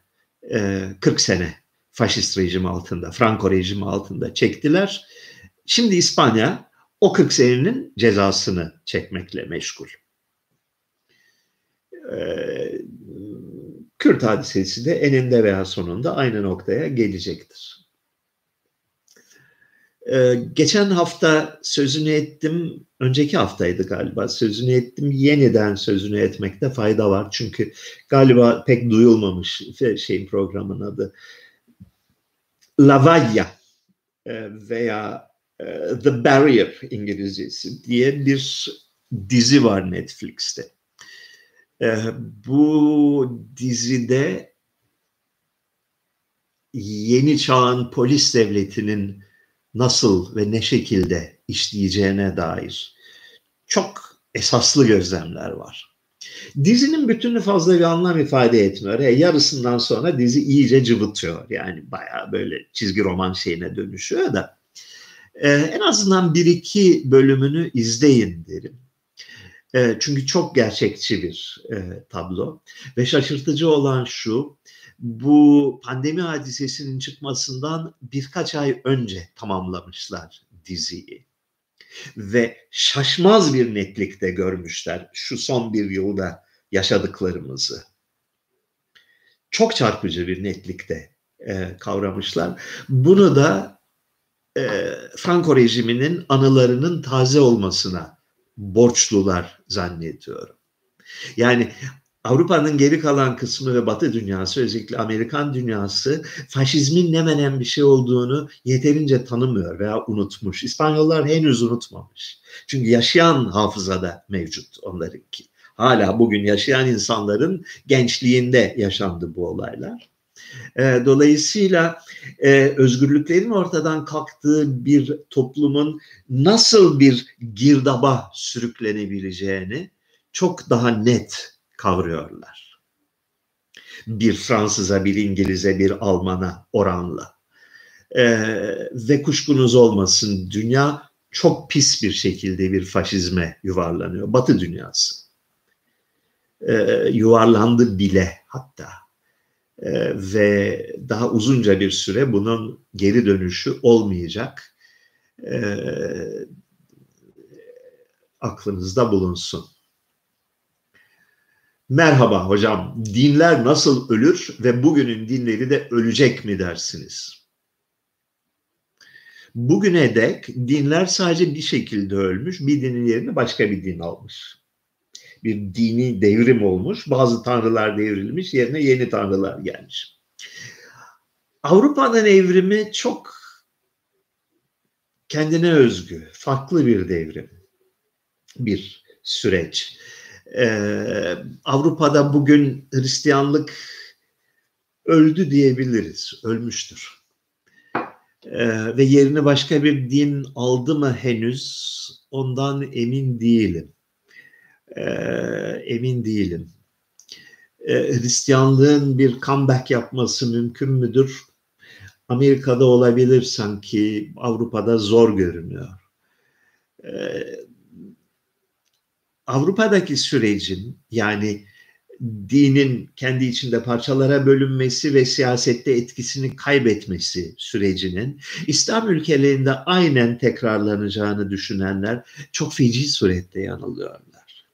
40 e, sene faşist rejim altında, Franco rejimi altında çektiler. Şimdi İspanya o 40 senenin cezasını çekmekle meşgul. Ee, Kürt hadisesi de eninde veya sonunda aynı noktaya gelecektir. Ee, geçen hafta sözünü ettim, önceki haftaydı galiba sözünü ettim. Yeniden sözünü etmekte fayda var. Çünkü galiba pek duyulmamış şeyin programın adı. Lavaglia e, veya e, The Barrier İngilizcesi diye bir dizi var Netflix'te. E, bu dizide yeni çağın polis devletinin nasıl ve ne şekilde işleyeceğine dair çok esaslı gözlemler var. Dizinin bütünü fazla bir anlam ifade etmiyor. E, yarısından sonra dizi iyice cıvıtıyor. Yani bayağı böyle çizgi roman şeyine dönüşüyor da. E, en azından bir iki bölümünü izleyin derim. E, çünkü çok gerçekçi bir e, tablo. Ve şaşırtıcı olan şu, bu pandemi hadisesinin çıkmasından birkaç ay önce tamamlamışlar diziyi. Ve şaşmaz bir netlikte görmüşler şu son bir yılda yaşadıklarımızı. Çok çarpıcı bir netlikte e, kavramışlar. Bunu da e, Franco rejiminin anılarının taze olmasına borçlular zannediyorum. Yani Avrupa'nın geri kalan kısmı ve Batı dünyası özellikle Amerikan dünyası faşizmin ne menen bir şey olduğunu yeterince tanımıyor veya unutmuş. İspanyollar henüz unutmamış. Çünkü yaşayan hafızada mevcut onlarınki. Hala bugün yaşayan insanların gençliğinde yaşandı bu olaylar. Ee, dolayısıyla e, özgürlüklerin ortadan kalktığı bir toplumun nasıl bir girdaba sürüklenebileceğini çok daha net kavruyorlar. Bir Fransız'a, bir İngiliz'e, bir Alman'a oranla. Ee, ve kuşkunuz olmasın dünya çok pis bir şekilde bir faşizme yuvarlanıyor. Batı dünyası. Ee, yuvarlandı bile hatta. Ee, ve daha uzunca bir süre bunun geri dönüşü olmayacak. Ee, aklınızda bulunsun. Merhaba hocam, dinler nasıl ölür ve bugünün dinleri de ölecek mi dersiniz? Bugüne dek dinler sadece bir şekilde ölmüş, bir dinin yerini başka bir din almış. Bir dini devrim olmuş, bazı tanrılar devrilmiş, yerine yeni tanrılar gelmiş. Avrupa'nın evrimi çok kendine özgü, farklı bir devrim, bir süreç ee, Avrupa'da bugün Hristiyanlık öldü diyebiliriz, ölmüştür. Ee, ve yerini başka bir din aldı mı henüz ondan emin değilim. Ee, emin değilim. Ee, Hristiyanlığın bir comeback yapması mümkün müdür? Amerika'da olabilir sanki, Avrupa'da zor görünüyor. Ee, Avrupa'daki sürecin yani dinin kendi içinde parçalara bölünmesi ve siyasette etkisini kaybetmesi sürecinin İslam ülkelerinde aynen tekrarlanacağını düşünenler çok feci surette yanılıyorlar.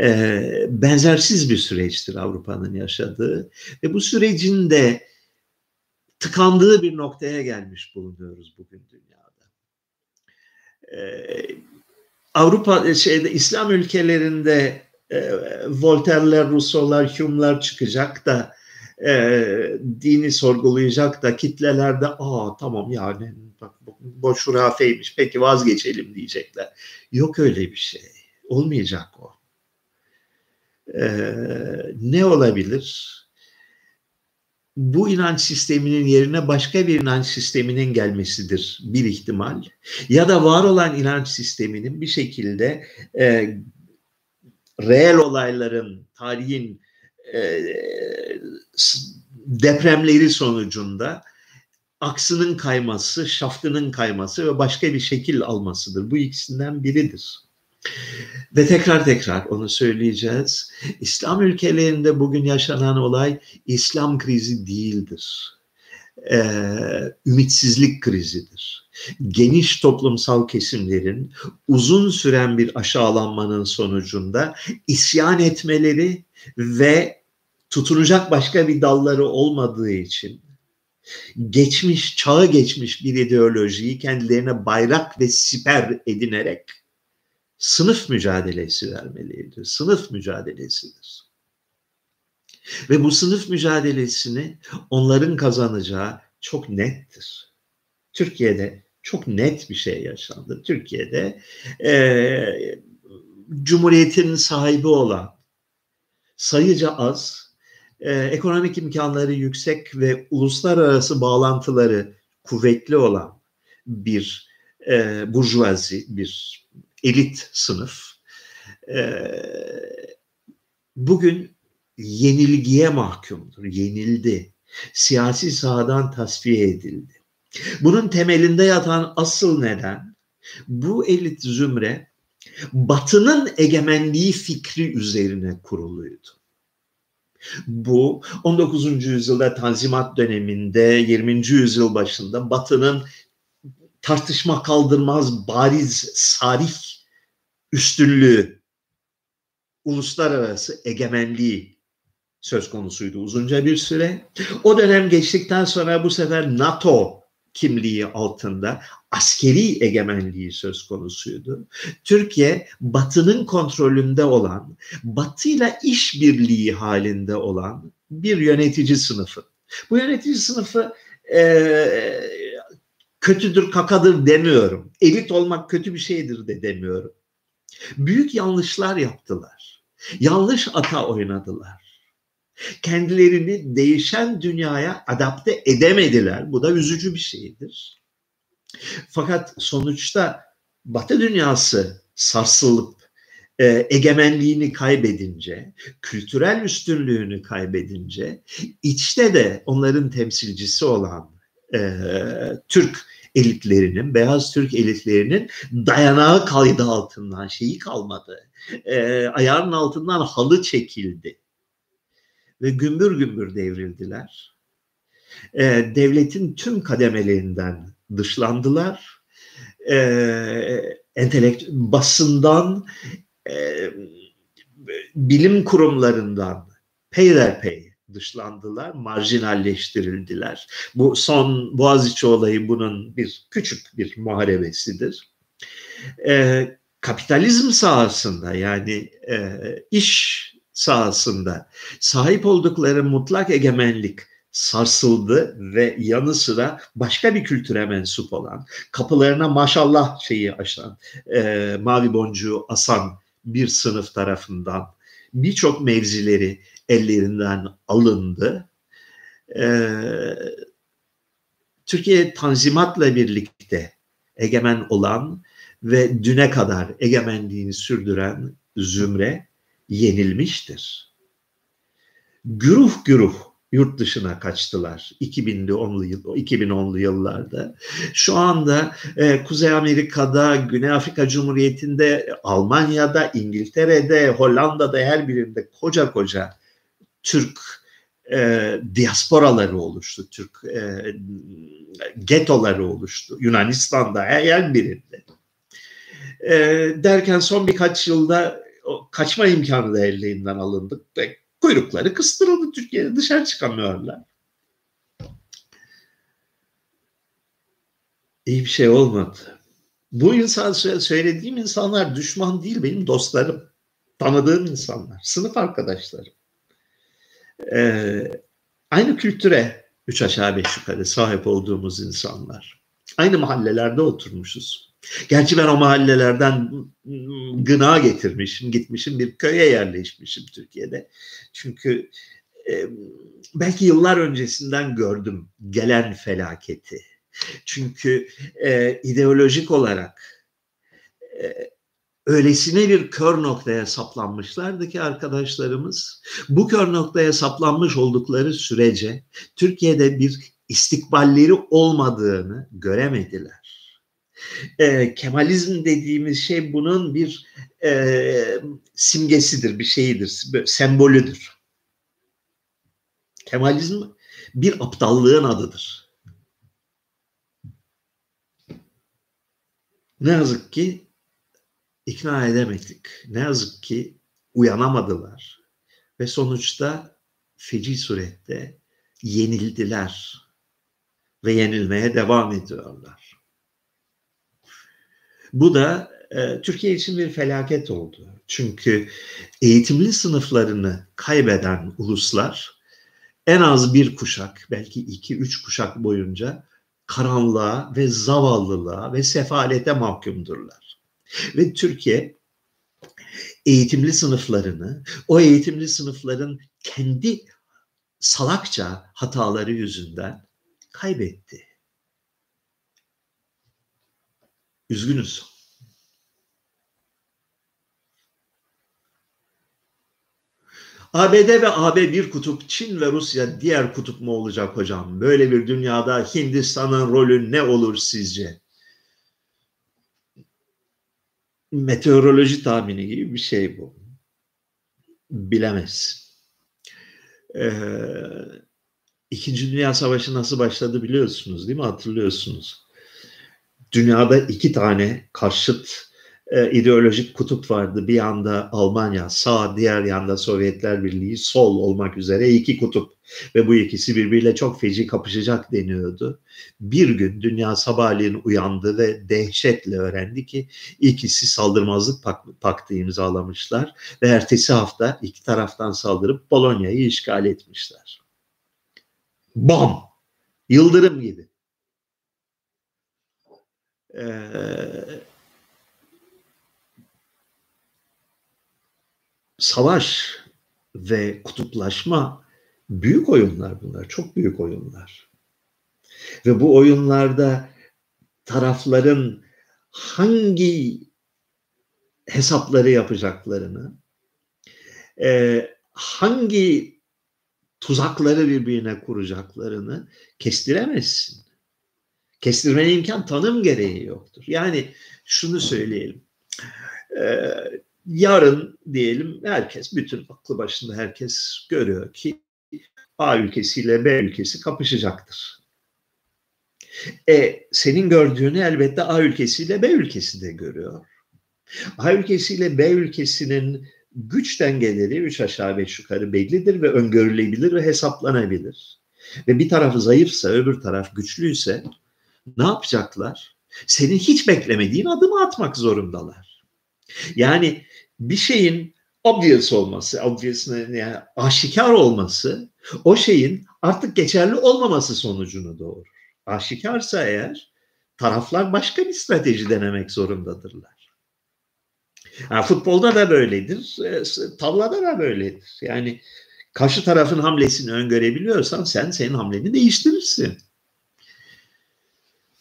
Ee, benzersiz bir süreçtir Avrupa'nın yaşadığı ve bu sürecin de tıkandığı bir noktaya gelmiş bulunuyoruz bugün dünyada. Ee, Avrupa e, şeyde İslam ülkelerinde e, Voltaire'ler, Rousseau'lar, Hume'lar çıkacak da e, dini sorgulayacak da kitlelerde aa tamam yani bak boş hurafeymiş peki vazgeçelim diyecekler. Yok öyle bir şey. Olmayacak o. Ee, ne olabilir? Bu inanç sisteminin yerine başka bir inanç sisteminin gelmesidir bir ihtimal. Ya da var olan inanç sisteminin bir şekilde e, reel olayların, tarihin e, depremleri sonucunda aksının kayması, şaftının kayması ve başka bir şekil almasıdır. Bu ikisinden biridir. Ve tekrar tekrar onu söyleyeceğiz. İslam ülkelerinde bugün yaşanan olay İslam krizi değildir. Ee, ümitsizlik krizidir. Geniş toplumsal kesimlerin uzun süren bir aşağılanmanın sonucunda isyan etmeleri ve tutunacak başka bir dalları olmadığı için geçmiş, çağı geçmiş bir ideolojiyi kendilerine bayrak ve siper edinerek sınıf mücadelesi vermeliydi. Sınıf mücadelesidir. Ve bu sınıf mücadelesini onların kazanacağı çok nettir. Türkiye'de çok net bir şey yaşandı. Türkiye'de e, Cumhuriyet'in sahibi olan sayıca az, e, ekonomik imkanları yüksek ve uluslararası bağlantıları kuvvetli olan bir e, burjuvazi, bir elit sınıf e, bugün yenilgiye mahkumdur, yenildi. Siyasi sahadan tasfiye edildi. Bunun temelinde yatan asıl neden bu elit zümre Batı'nın egemenliği fikri üzerine kuruluydu. Bu 19. yüzyılda Tanzimat döneminde 20. yüzyıl başında Batı'nın tartışma kaldırmaz bariz sarih üstünlüğü uluslararası egemenliği söz konusuydu uzunca bir süre. O dönem geçtikten sonra bu sefer NATO kimliği altında askeri egemenliği söz konusuydu. Türkiye Batı'nın kontrolünde olan, Batı'yla işbirliği halinde olan bir yönetici sınıfı. Bu yönetici sınıfı e, kötüdür, kakadır demiyorum. Elit olmak kötü bir şeydir de demiyorum. Büyük yanlışlar yaptılar. Yanlış ata oynadılar kendilerini değişen dünyaya adapte edemediler. Bu da üzücü bir şeydir. Fakat sonuçta Batı dünyası sarsılıp e, egemenliğini kaybedince, kültürel üstünlüğünü kaybedince, içte de onların temsilcisi olan e, Türk elitlerinin, beyaz Türk elitlerinin dayanağı kaydı altından şeyi kalmadı. E, ayağının altından halı çekildi ve gümbür gümbür devrildiler. E, devletin tüm kademelerinden dışlandılar. E, entelekt basından, e, bilim kurumlarından peyderpey dışlandılar, marjinalleştirildiler. Bu son Boğaziçi olayı bunun bir küçük bir muharebesidir. E, kapitalizm sahasında yani e, iş sahasında sahip oldukları mutlak egemenlik sarsıldı ve yanı sıra başka bir kültüre mensup olan, kapılarına maşallah şeyi açan, e, mavi boncuğu asan bir sınıf tarafından birçok mevzileri ellerinden alındı. E, Türkiye Tanzimat'la birlikte egemen olan ve düne kadar egemenliğini sürdüren zümre yenilmiştir. Güruh güruh yurt dışına kaçtılar 2000'li 10'lu yıl 2010'lu yıllarda. Şu anda e, Kuzey Amerika'da, Güney Afrika Cumhuriyeti'nde, Almanya'da, İngiltere'de, Hollanda'da her birinde koca koca Türk e, diasporaları oluştu. Türk e, getoları oluştu. Yunanistan'da her birinde. E, derken son birkaç yılda o kaçma imkanı da ellerinden alındı ve kuyrukları kıstırıldı Türkiye'de dışarı çıkamıyorlar. İyi bir şey olmadı. Bu insan söylediğim insanlar düşman değil benim dostlarım. Tanıdığım insanlar, sınıf arkadaşlarım. Ee, aynı kültüre üç aşağı beş yukarı sahip olduğumuz insanlar. Aynı mahallelerde oturmuşuz. Gerçi ben o mahallelerden gına getirmişim, gitmişim bir köye yerleşmişim Türkiye'de. Çünkü e, belki yıllar öncesinden gördüm gelen felaketi. Çünkü e, ideolojik olarak e, öylesine bir kör noktaya saplanmışlardı ki arkadaşlarımız bu kör noktaya saplanmış oldukları sürece Türkiye'de bir istikballeri olmadığını göremediler e, Kemalizm dediğimiz şey bunun bir e, simgesidir, bir şeyidir, sembolüdür. Kemalizm bir aptallığın adıdır. Ne yazık ki ikna edemedik. Ne yazık ki uyanamadılar. Ve sonuçta feci surette yenildiler. ve yenilmeye devam ediyorlar. Bu da e, Türkiye için bir felaket oldu. Çünkü eğitimli sınıflarını kaybeden uluslar en az bir kuşak, belki iki, üç kuşak boyunca karanlığa ve zavallılığa ve sefalete mahkumdurlar. Ve Türkiye eğitimli sınıflarını, o eğitimli sınıfların kendi salakça hataları yüzünden kaybetti. Üzgünüz. ABD ve AB bir kutup, Çin ve Rusya diğer kutup mu olacak hocam? Böyle bir dünyada Hindistan'ın rolü ne olur sizce? Meteoroloji tahmini gibi bir şey bu. Bilemez. Ee, İkinci Dünya Savaşı nasıl başladı biliyorsunuz değil mi? Hatırlıyorsunuz. Dünyada iki tane karşıt e, ideolojik kutup vardı. Bir yanda Almanya sağ, diğer yanda Sovyetler Birliği sol olmak üzere iki kutup. Ve bu ikisi birbiriyle çok feci kapışacak deniyordu. Bir gün dünya sabahleyin uyandı ve dehşetle öğrendi ki ikisi saldırmazlık paktı imzalamışlar. Ve ertesi hafta iki taraftan saldırıp Polonya'yı işgal etmişler. Bam! Yıldırım gibi. Ee, savaş ve kutuplaşma büyük oyunlar bunlar. Çok büyük oyunlar. Ve bu oyunlarda tarafların hangi hesapları yapacaklarını, e, hangi tuzakları birbirine kuracaklarını kestiremezsin. Kestirmene imkan tanım gereği yoktur. Yani şunu söyleyelim. Yarın diyelim herkes, bütün aklı başında herkes görüyor ki A ülkesiyle B ülkesi kapışacaktır. E, senin gördüğünü elbette A ülkesiyle B ülkesi de görüyor. A ülkesiyle B ülkesinin güç dengeleri üç aşağı beş yukarı bellidir ve öngörülebilir ve hesaplanabilir. Ve bir tarafı zayıfsa öbür taraf güçlüyse ne yapacaklar? Senin hiç beklemediğin adımı atmak zorundalar. Yani bir şeyin obvious olması, obvious yani aşikar olması o şeyin artık geçerli olmaması sonucunu doğurur. Aşikarsa eğer taraflar başka bir strateji denemek zorundadırlar. Yani futbolda da böyledir, e, tavlada da böyledir. Yani karşı tarafın hamlesini öngörebiliyorsan sen senin hamleni değiştirirsin.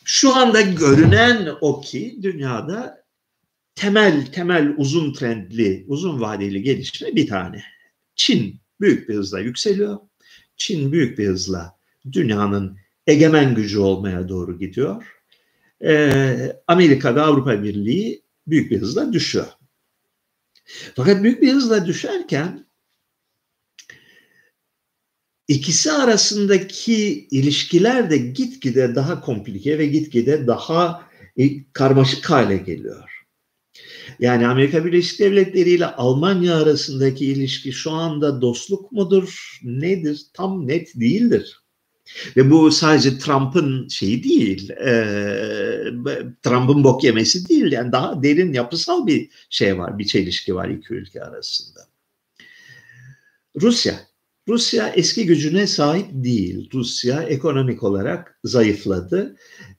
Şu anda görünen o ki dünyada temel temel uzun trendli, uzun vadeli gelişme bir tane. Çin büyük bir hızla yükseliyor. Çin büyük bir hızla dünyanın egemen gücü olmaya doğru gidiyor. Ee, Amerika ve Avrupa Birliği büyük bir hızla düşüyor. Fakat büyük bir hızla düşerken ikisi arasındaki ilişkiler de gitgide daha komplike ve gitgide daha e, karmaşık hale geliyor. Yani Amerika Birleşik Devletleri ile Almanya arasındaki ilişki şu anda dostluk mudur, nedir? Tam net değildir. Ve bu sadece Trump'ın şeyi değil, e, Trump'ın bok yemesi değil. Yani daha derin yapısal bir şey var, bir çelişki var iki ülke arasında. Rusya. Rusya eski gücüne sahip değil. Rusya ekonomik olarak zayıfladı.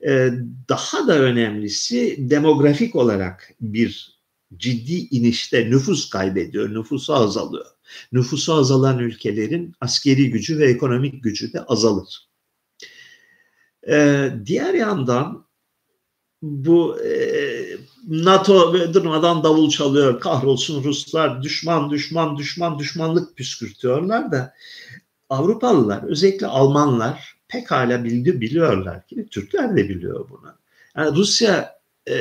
Ee, daha da önemlisi demografik olarak bir ciddi inişte nüfus kaybediyor, nüfusu azalıyor. Nüfusu azalan ülkelerin askeri gücü ve ekonomik gücü de azalır. Ee, diğer yandan bu e, NATO durmadan davul çalıyor, kahrolsun Ruslar, düşman, düşman, düşman, düşmanlık püskürtüyorlar da Avrupalılar, özellikle Almanlar pekala bildi, biliyorlar ki Türkler de biliyor bunu. Yani Rusya e,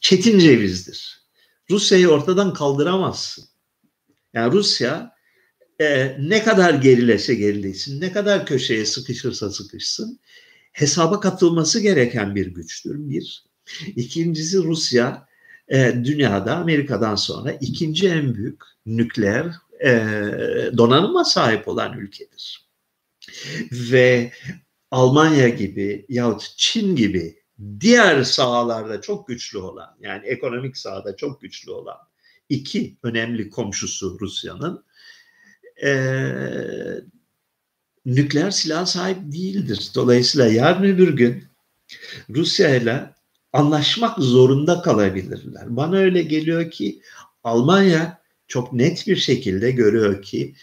çetin cevizdir. Rusya'yı ortadan kaldıramazsın. Yani Rusya e, ne kadar gerilese gerilesin, ne kadar köşeye sıkışırsa sıkışsın hesaba katılması gereken bir güçtür. Bir. İkincisi Rusya e, dünyada Amerika'dan sonra ikinci en büyük nükleer e, donanıma sahip olan ülkedir. ve Almanya gibi yahut Çin gibi diğer sahalarda çok güçlü olan yani ekonomik sahada çok güçlü olan iki önemli komşusu Rusya'nın e, nükleer silah sahip değildir. Dolayısıyla yarın öbür gün Rusya ile anlaşmak zorunda kalabilirler. Bana öyle geliyor ki Almanya çok net bir şekilde görüyor ki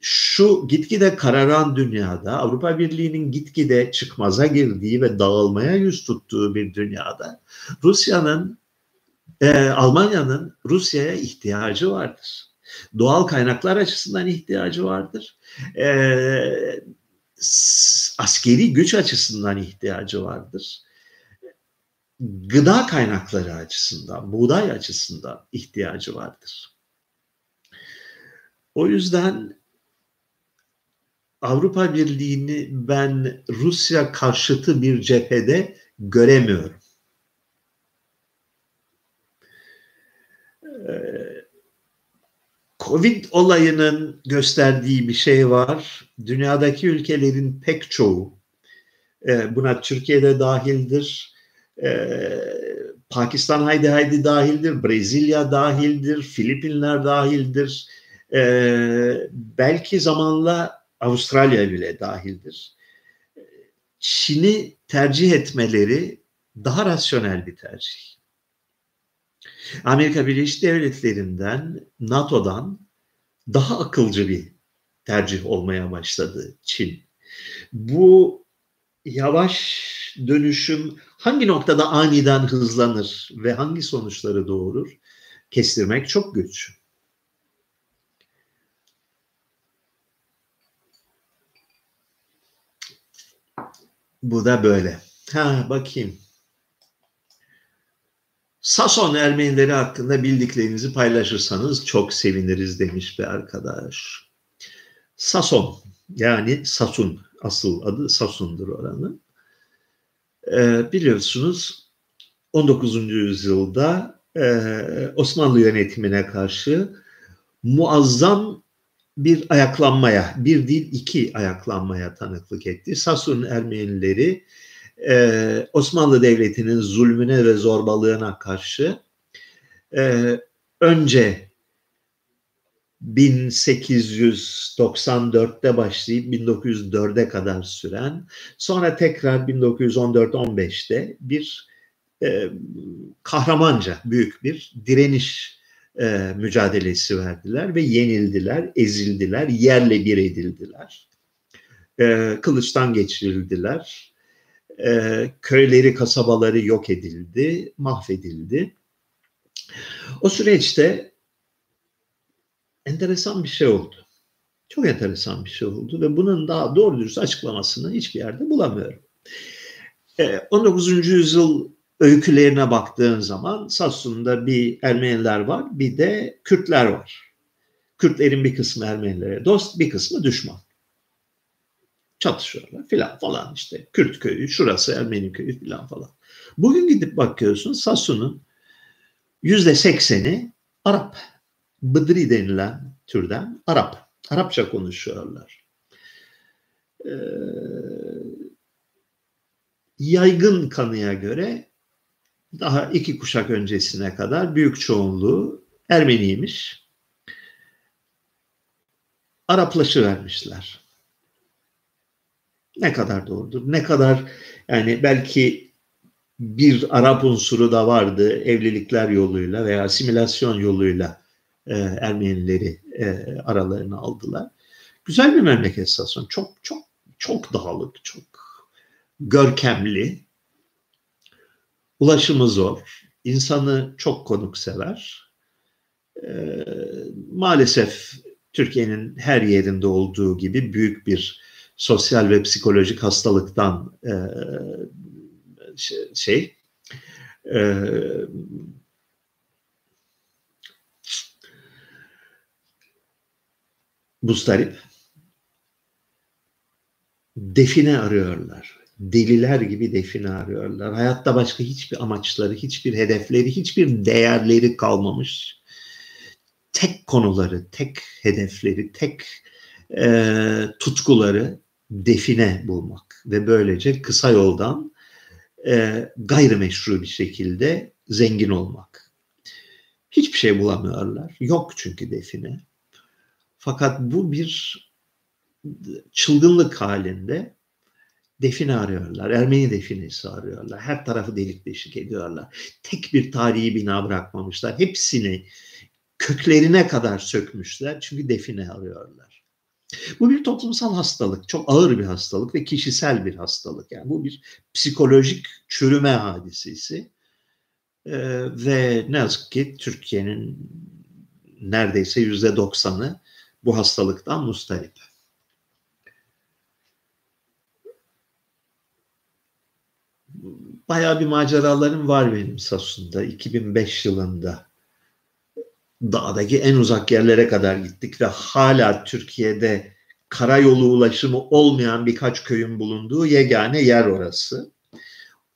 şu gitgide kararan dünyada Avrupa Birliği'nin gitgide çıkmaza girdiği ve dağılmaya yüz tuttuğu bir dünyada Rusya'nın e, Almanya'nın Rusya'ya ihtiyacı vardır. Doğal kaynaklar açısından ihtiyacı vardır. E, askeri güç açısından ihtiyacı vardır. Gıda kaynakları açısından, buğday açısından ihtiyacı vardır. O yüzden Avrupa Birliği'ni ben Rusya karşıtı bir cephede göremiyorum. Ee, Covid olayının gösterdiği bir şey var. Dünyadaki ülkelerin pek çoğu, e, buna Türkiye'de dahildir, e, Pakistan haydi haydi dahildir, Brezilya dahildir, Filipinler dahildir, e, belki zamanla Avustralya bile dahildir. Çin'i tercih etmeleri daha rasyonel bir tercih. Amerika Birleşik Devletleri'nden, NATO'dan daha akılcı bir tercih olmaya başladı Çin. Bu yavaş dönüşüm hangi noktada aniden hızlanır ve hangi sonuçları doğurur kestirmek çok güç. Bu da böyle. Ha bakayım. Sason Ermenileri hakkında bildiklerinizi paylaşırsanız çok seviniriz demiş bir arkadaş. Sason yani Sasun asıl adı Sasun'dur oranın. Ee, biliyorsunuz 19. yüzyılda e, Osmanlı yönetimine karşı muazzam bir ayaklanmaya, bir değil iki ayaklanmaya tanıklık etti. Sasun Ermenileri e, Osmanlı Devleti'nin zulmüne ve zorbalığına karşı e, önce 1894'te başlayıp 1904'e kadar süren, sonra tekrar 1914-15'te bir e, kahramanca büyük bir direniş e, mücadelesi verdiler ve yenildiler, ezildiler, yerle bir edildiler. E, kılıçtan geçirildiler. E, köyleri, kasabaları yok edildi, mahvedildi. O süreçte enteresan bir şey oldu. Çok enteresan bir şey oldu ve bunun daha doğru dürüst açıklamasını hiçbir yerde bulamıyorum. 19. E, yüzyıl öykülerine baktığın zaman Sassun'da bir Ermeniler var, bir de Kürtler var. Kürtlerin bir kısmı Ermenilere dost, bir kısmı düşman. Çatışıyorlar filan falan işte. Kürt köyü, şurası Ermeni köyü filan falan. Bugün gidip bakıyorsun Sassun'un yüzde sekseni Arap. Bıdri denilen türden Arap. Arapça konuşuyorlar. Ee, yaygın kanıya göre daha iki kuşak öncesine kadar büyük çoğunluğu Ermeniymiş. Araplaşı vermişler. Ne kadar doğrudur? Ne kadar yani belki bir Arap unsuru da vardı evlilikler yoluyla veya asimilasyon yoluyla e, Ermenileri e, aralarına aldılar. Güzel bir memleket Sason. Çok çok çok dağlık, çok görkemli Ulaşımı zor. İnsanı çok konuksever. Ee, maalesef Türkiye'nin her yerinde olduğu gibi büyük bir sosyal ve psikolojik hastalıktan e, şey, şey e, define arıyorlar deliler gibi define arıyorlar. Hayatta başka hiçbir amaçları, hiçbir hedefleri, hiçbir değerleri kalmamış. Tek konuları, tek hedefleri, tek e, tutkuları define bulmak ve böylece kısa yoldan e, gayrimeşru bir şekilde zengin olmak. Hiçbir şey bulamıyorlar. Yok çünkü define. Fakat bu bir çılgınlık halinde define arıyorlar. Ermeni definesi arıyorlar. Her tarafı delik deşik ediyorlar. Tek bir tarihi bina bırakmamışlar. Hepsini köklerine kadar sökmüşler. Çünkü define arıyorlar. Bu bir toplumsal hastalık. Çok ağır bir hastalık ve kişisel bir hastalık. Yani bu bir psikolojik çürüme hadisesi. Ee, ve ne yazık ki Türkiye'nin neredeyse yüzde doksanı bu hastalıktan mustarip. bayağı bir maceralarım var benim Sassun'da. 2005 yılında dağdaki en uzak yerlere kadar gittik ve hala Türkiye'de karayolu ulaşımı olmayan birkaç köyün bulunduğu yegane yer orası.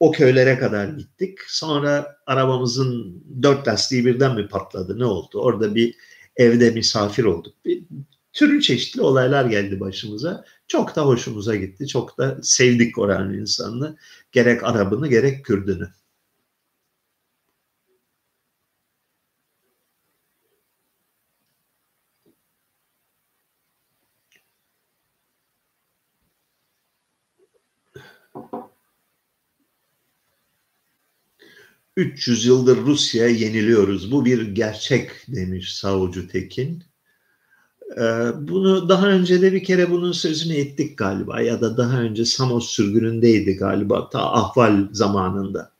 O köylere kadar gittik. Sonra arabamızın dört lastiği birden mi patladı ne oldu? Orada bir evde misafir olduk. Bir, türlü çeşitli olaylar geldi başımıza. Çok da hoşumuza gitti. Çok da sevdik oranın insanını. Gerek Arabını gerek Kürdünü. ...300 yıldır Rusya'ya yeniliyoruz. Bu bir gerçek demiş Savucu Tekin. Ee, bunu daha önce de bir kere bunun sözünü ettik galiba ya da daha önce Samos sürgünündeydi galiba ta ahval zamanında.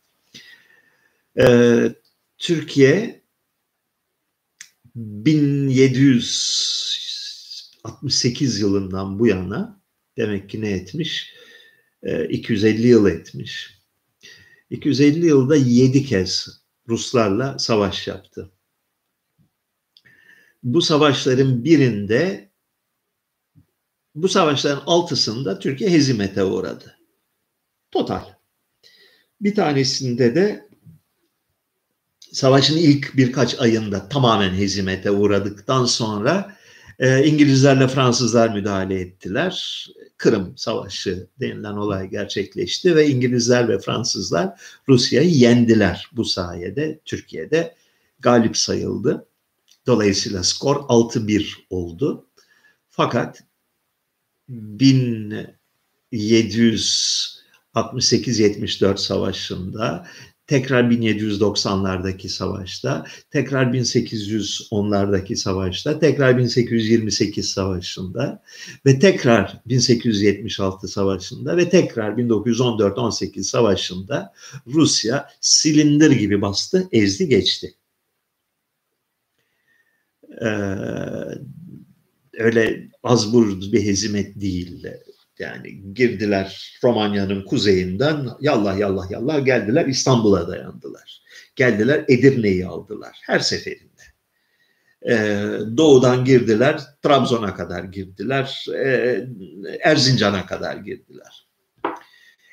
Ee, Türkiye 1768 yılından bu yana demek ki ne etmiş? 250 ee, yıl etmiş. 250 yılda 7 kez Ruslarla savaş yaptı bu savaşların birinde bu savaşların altısında Türkiye hezimete uğradı. Total. Bir tanesinde de savaşın ilk birkaç ayında tamamen hezimete uğradıktan sonra e, İngilizlerle Fransızlar müdahale ettiler. Kırım Savaşı denilen olay gerçekleşti ve İngilizler ve Fransızlar Rusya'yı yendiler. Bu sayede Türkiye'de galip sayıldı. Dolayısıyla skor 6-1 oldu. Fakat 1768-74 savaşında tekrar 1790'lardaki savaşta, tekrar 1810'lardaki savaşta, tekrar 1828 savaşında ve tekrar 1876 savaşında ve tekrar 1914-18 savaşında Rusya silindir gibi bastı, ezdi geçti e, öyle az buz bir hezimet değildi. Yani girdiler Romanya'nın kuzeyinden yallah yallah yallah geldiler İstanbul'a dayandılar. Geldiler Edirne'yi aldılar her seferinde. Ee, doğudan girdiler Trabzon'a kadar girdiler. E, Erzincan'a kadar girdiler.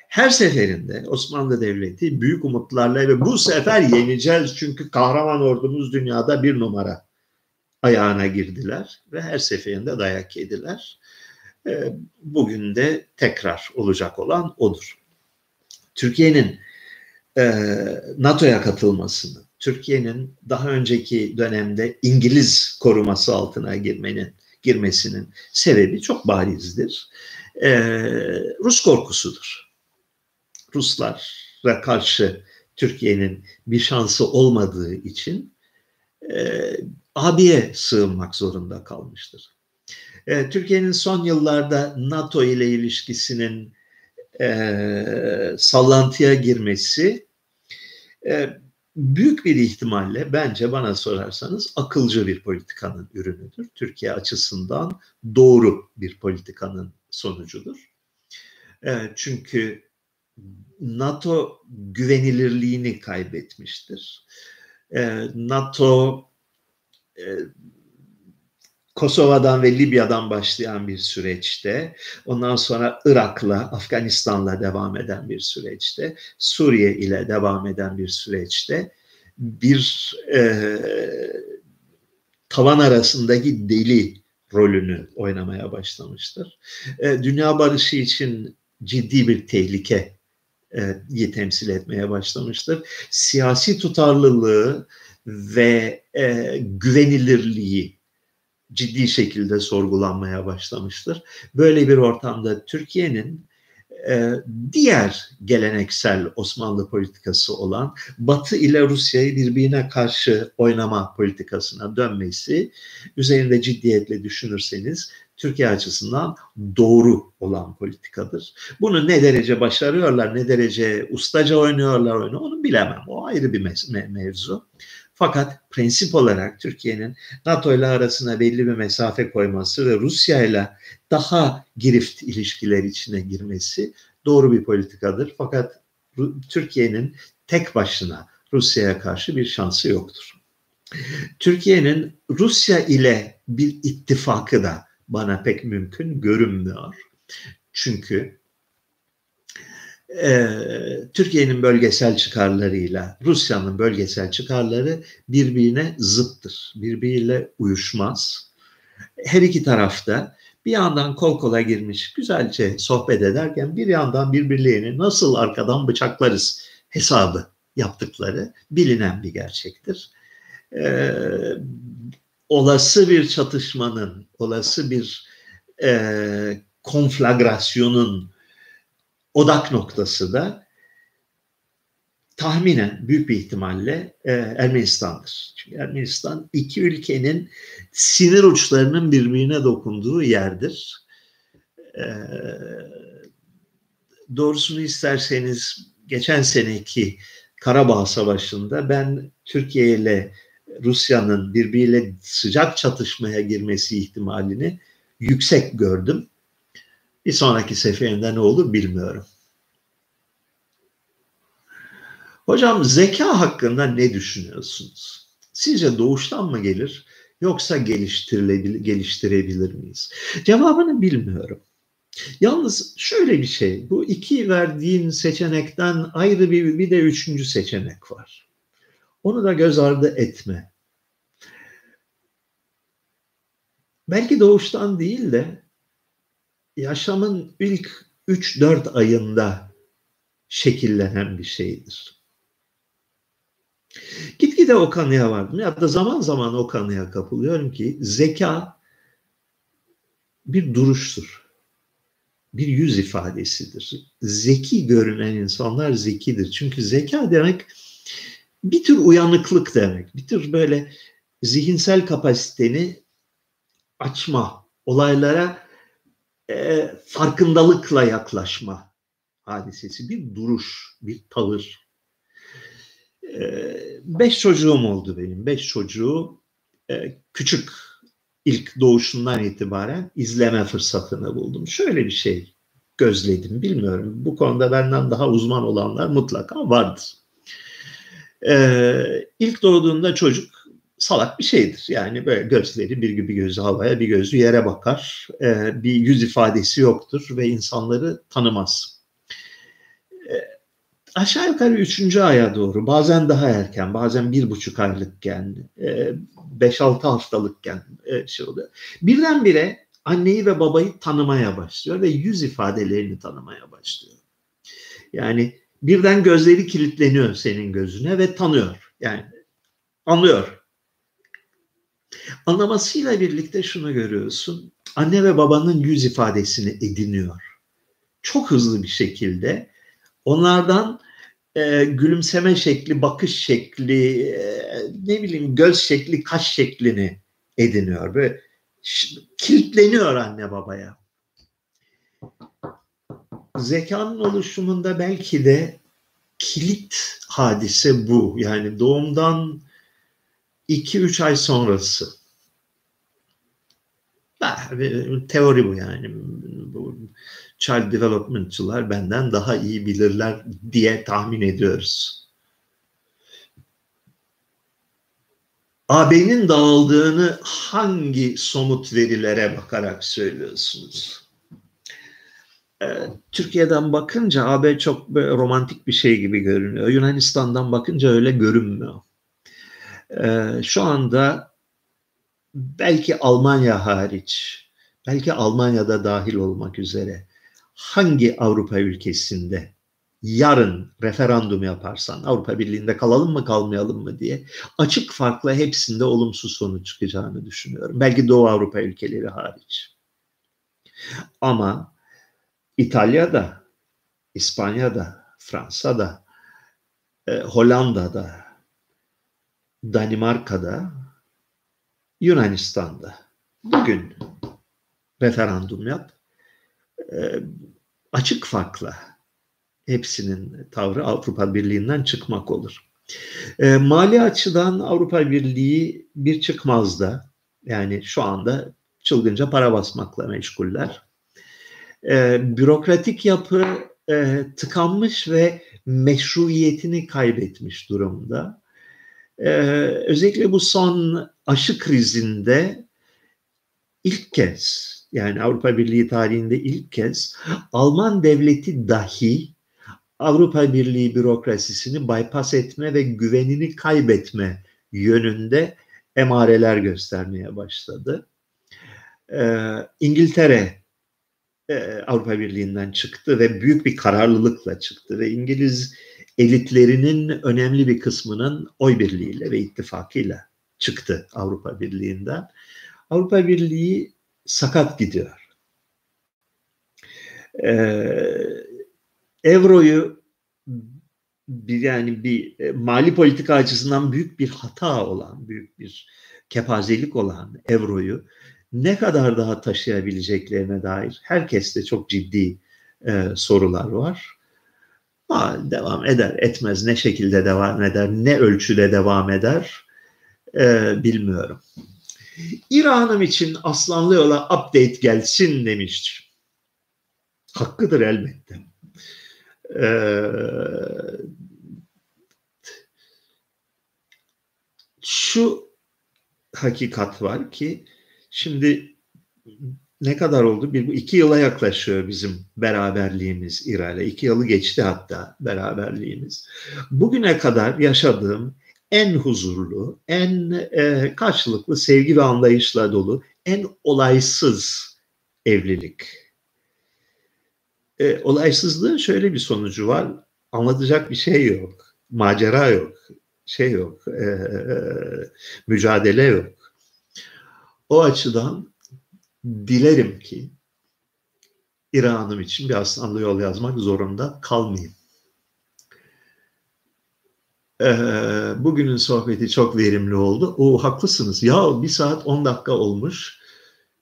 Her seferinde Osmanlı Devleti büyük umutlarla ve bu sefer yeneceğiz çünkü kahraman ordumuz dünyada bir numara ayağına girdiler ve her seferinde dayak yediler. Ee, bugün de tekrar olacak olan odur. Türkiye'nin e, NATO'ya katılmasını, Türkiye'nin daha önceki dönemde İngiliz koruması altına girmenin girmesinin sebebi çok barizdir. Ee, Rus korkusudur. Ruslara karşı Türkiye'nin bir şansı olmadığı için e, abiye sığınmak zorunda kalmıştır. Türkiye'nin son yıllarda NATO ile ilişkisinin e, sallantıya girmesi e, büyük bir ihtimalle bence bana sorarsanız akılcı bir politikanın ürünüdür. Türkiye açısından doğru bir politikanın sonucudur. E, çünkü NATO güvenilirliğini kaybetmiştir. E, NATO e, Kosova'dan ve Libya'dan başlayan bir süreçte, ondan sonra Irak'la, Afganistan'la devam eden bir süreçte, Suriye ile devam eden bir süreçte bir e, tavan arasındaki deli rolünü oynamaya başlamıştır. E, dünya barışı için ciddi bir tehlike e, temsil etmeye başlamıştır. Siyasi tutarlılığı ve e, güvenilirliği ciddi şekilde sorgulanmaya başlamıştır. Böyle bir ortamda Türkiye'nin e, diğer geleneksel Osmanlı politikası olan Batı ile Rusya'yı birbirine karşı oynama politikasına dönmesi üzerinde ciddiyetle düşünürseniz Türkiye açısından doğru olan politikadır. Bunu ne derece başarıyorlar, ne derece ustaca oynuyorlar oyunu onu bilemem. O ayrı bir me- mevzu. Fakat prensip olarak Türkiye'nin NATO ile arasına belli bir mesafe koyması ve Rusya ile daha girift ilişkiler içine girmesi doğru bir politikadır. Fakat Türkiye'nin tek başına Rusya'ya karşı bir şansı yoktur. Türkiye'nin Rusya ile bir ittifakı da bana pek mümkün görünmüyor. Çünkü e, Türkiye'nin bölgesel çıkarlarıyla Rusya'nın bölgesel çıkarları birbirine zıttır. Birbiriyle uyuşmaz. Her iki tarafta bir yandan kol kola girmiş güzelce sohbet ederken bir yandan birbirlerini nasıl arkadan bıçaklarız hesabı yaptıkları bilinen bir gerçektir. Ee, olası bir çatışmanın, olası bir e, konflagrasyonun odak noktası da tahminen büyük bir ihtimalle e, Ermenistan'dır. Çünkü Ermenistan iki ülkenin sinir uçlarının birbirine dokunduğu yerdir. E, doğrusunu isterseniz geçen seneki Karabağ Savaşı'nda ben Türkiye ile Rusya'nın birbiriyle sıcak çatışmaya girmesi ihtimalini yüksek gördüm. Bir sonraki seferinde ne olur bilmiyorum. Hocam zeka hakkında ne düşünüyorsunuz? Sizce doğuştan mı gelir yoksa geliştirilebilir, geliştirebilir miyiz? Cevabını bilmiyorum. Yalnız şöyle bir şey, bu iki verdiğin seçenekten ayrı bir, bir de üçüncü seçenek var. Onu da göz ardı etme. Belki doğuştan değil de yaşamın ilk 3-4 ayında şekillenen bir şeydir. Gitgide o kanıya vardım. Ya da zaman zaman o kanıya kapılıyorum ki zeka bir duruştur. Bir yüz ifadesidir. Zeki görünen insanlar zekidir. Çünkü zeka demek bir tür uyanıklık demek. Bir tür böyle zihinsel kapasiteni açma, olaylara e, farkındalıkla yaklaşma hadisesi. Bir duruş, bir tavır. E, beş çocuğum oldu benim. Beş çocuğu e, küçük ilk doğuşundan itibaren izleme fırsatını buldum. Şöyle bir şey gözledim. Bilmiyorum. Bu konuda benden daha uzman olanlar mutlaka vardır. Ee, ilk doğduğunda çocuk salak bir şeydir. Yani böyle gözleri bir gibi gözü havaya bir gözü yere bakar. Ee, bir yüz ifadesi yoktur ve insanları tanımaz. Ee, aşağı yukarı üçüncü aya doğru bazen daha erken bazen bir buçuk aylıkken e, beş altı haftalıkken e, şey oluyor. Birdenbire anneyi ve babayı tanımaya başlıyor ve yüz ifadelerini tanımaya başlıyor. Yani birden gözleri kilitleniyor senin gözüne ve tanıyor. Yani anlıyor. Anlamasıyla birlikte şunu görüyorsun. Anne ve babanın yüz ifadesini ediniyor. Çok hızlı bir şekilde onlardan e, gülümseme şekli, bakış şekli, e, ne bileyim göz şekli, kaş şeklini ediniyor. Böyle kilitleniyor anne babaya zekanın oluşumunda belki de kilit hadise bu. Yani doğumdan 2-3 ay sonrası. Teori bu yani. Bu child developmentçılar benden daha iyi bilirler diye tahmin ediyoruz. AB'nin dağıldığını hangi somut verilere bakarak söylüyorsunuz? Ee, Türkiye'den bakınca AB çok romantik bir şey gibi görünüyor. Yunanistan'dan bakınca öyle görünmüyor. Ee, şu anda belki Almanya hariç, belki Almanya'da dahil olmak üzere hangi Avrupa ülkesinde yarın referandum yaparsan Avrupa Birliği'nde kalalım mı kalmayalım mı diye açık farkla hepsinde olumsuz sonuç çıkacağını düşünüyorum. Belki Doğu Avrupa ülkeleri hariç. Ama İtalya'da, İspanya'da, Fransa'da, e, Hollanda'da, Danimarka'da, Yunanistan'da bugün referandum yap. E, açık farkla hepsinin tavrı Avrupa Birliği'nden çıkmak olur. E, mali açıdan Avrupa Birliği bir çıkmazda yani şu anda çılgınca para basmakla meşguller. E, bürokratik yapı e, tıkanmış ve meşruiyetini kaybetmiş durumda. Ee, özellikle bu son aşı krizinde ilk kez yani Avrupa Birliği tarihinde ilk kez Alman devleti dahi Avrupa Birliği bürokrasisini bypass etme ve güvenini kaybetme yönünde emareler göstermeye başladı. Ee, İngiltere e, Avrupa Birliği'nden çıktı ve büyük bir kararlılıkla çıktı ve İngiliz elitlerinin önemli bir kısmının oy birliğiyle ve ittifakıyla çıktı Avrupa Birliği'nden. Avrupa Birliği sakat gidiyor. Ee, Euro'yu bir yani bir e, mali politika açısından büyük bir hata olan, büyük bir kepazelik olan Euro'yu ne kadar daha taşıyabileceklerine dair herkeste çok ciddi e, sorular var. Ha, devam eder, etmez, ne şekilde devam eder, ne ölçüde devam eder e, bilmiyorum. İran'ım için Aslanlı yola update gelsin demiştir. Hakkıdır elbette. Ee, şu hakikat var ki Şimdi ne kadar oldu? Bir, iki yıla yaklaşıyor bizim beraberliğimiz İra'yla. İki yılı geçti hatta beraberliğimiz. Bugüne kadar yaşadığım en huzurlu, en e, karşılıklı sevgi ve anlayışla dolu, en olaysız evlilik. E, olaysızlığın şöyle bir sonucu var. Anlatacak bir şey yok. Macera yok. Şey yok. E, e, mücadele yok. O açıdan dilerim ki İran'ım için bir aslanlı yol yazmak zorunda kalmayayım. Ee, bugünün sohbeti çok verimli oldu. O haklısınız. Ya bir saat 10 dakika olmuş.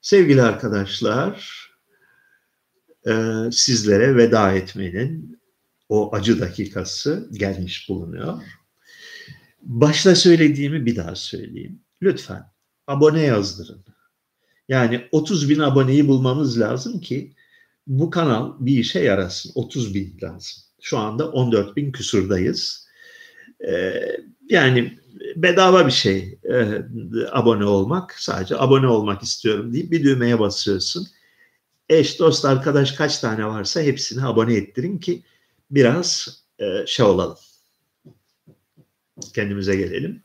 Sevgili arkadaşlar, e, sizlere veda etmenin o acı dakikası gelmiş bulunuyor. Başta söylediğimi bir daha söyleyeyim. Lütfen abone yazdırın. Yani 30 bin aboneyi bulmamız lazım ki bu kanal bir işe yarasın. 30 bin lazım. Şu anda 14 bin küsurdayız. Ee, yani bedava bir şey e, abone olmak. Sadece abone olmak istiyorum deyip bir düğmeye basıyorsun. Eş, dost, arkadaş kaç tane varsa hepsini abone ettirin ki biraz e, şey olalım. Kendimize gelelim.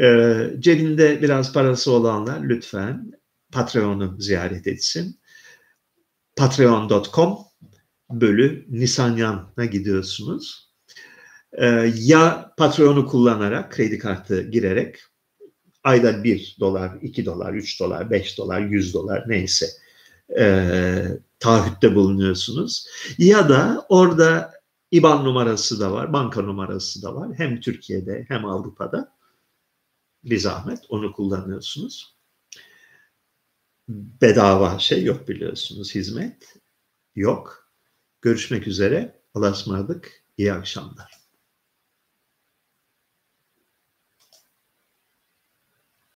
E, cebinde biraz parası olanlar lütfen Patreon'u ziyaret etsin. Patreon.com bölü Nisanyan'a gidiyorsunuz. E, ya Patreon'u kullanarak, kredi kartı girerek ayda 1 dolar, 2 dolar, 3 dolar, 5 dolar, 100 dolar neyse e, taahhütte bulunuyorsunuz. Ya da orada IBAN numarası da var, banka numarası da var. Hem Türkiye'de hem Avrupa'da bir zahmet onu kullanıyorsunuz. Bedava şey yok biliyorsunuz hizmet yok. Görüşmek üzere. Allah'a ısmarladık. İyi akşamlar.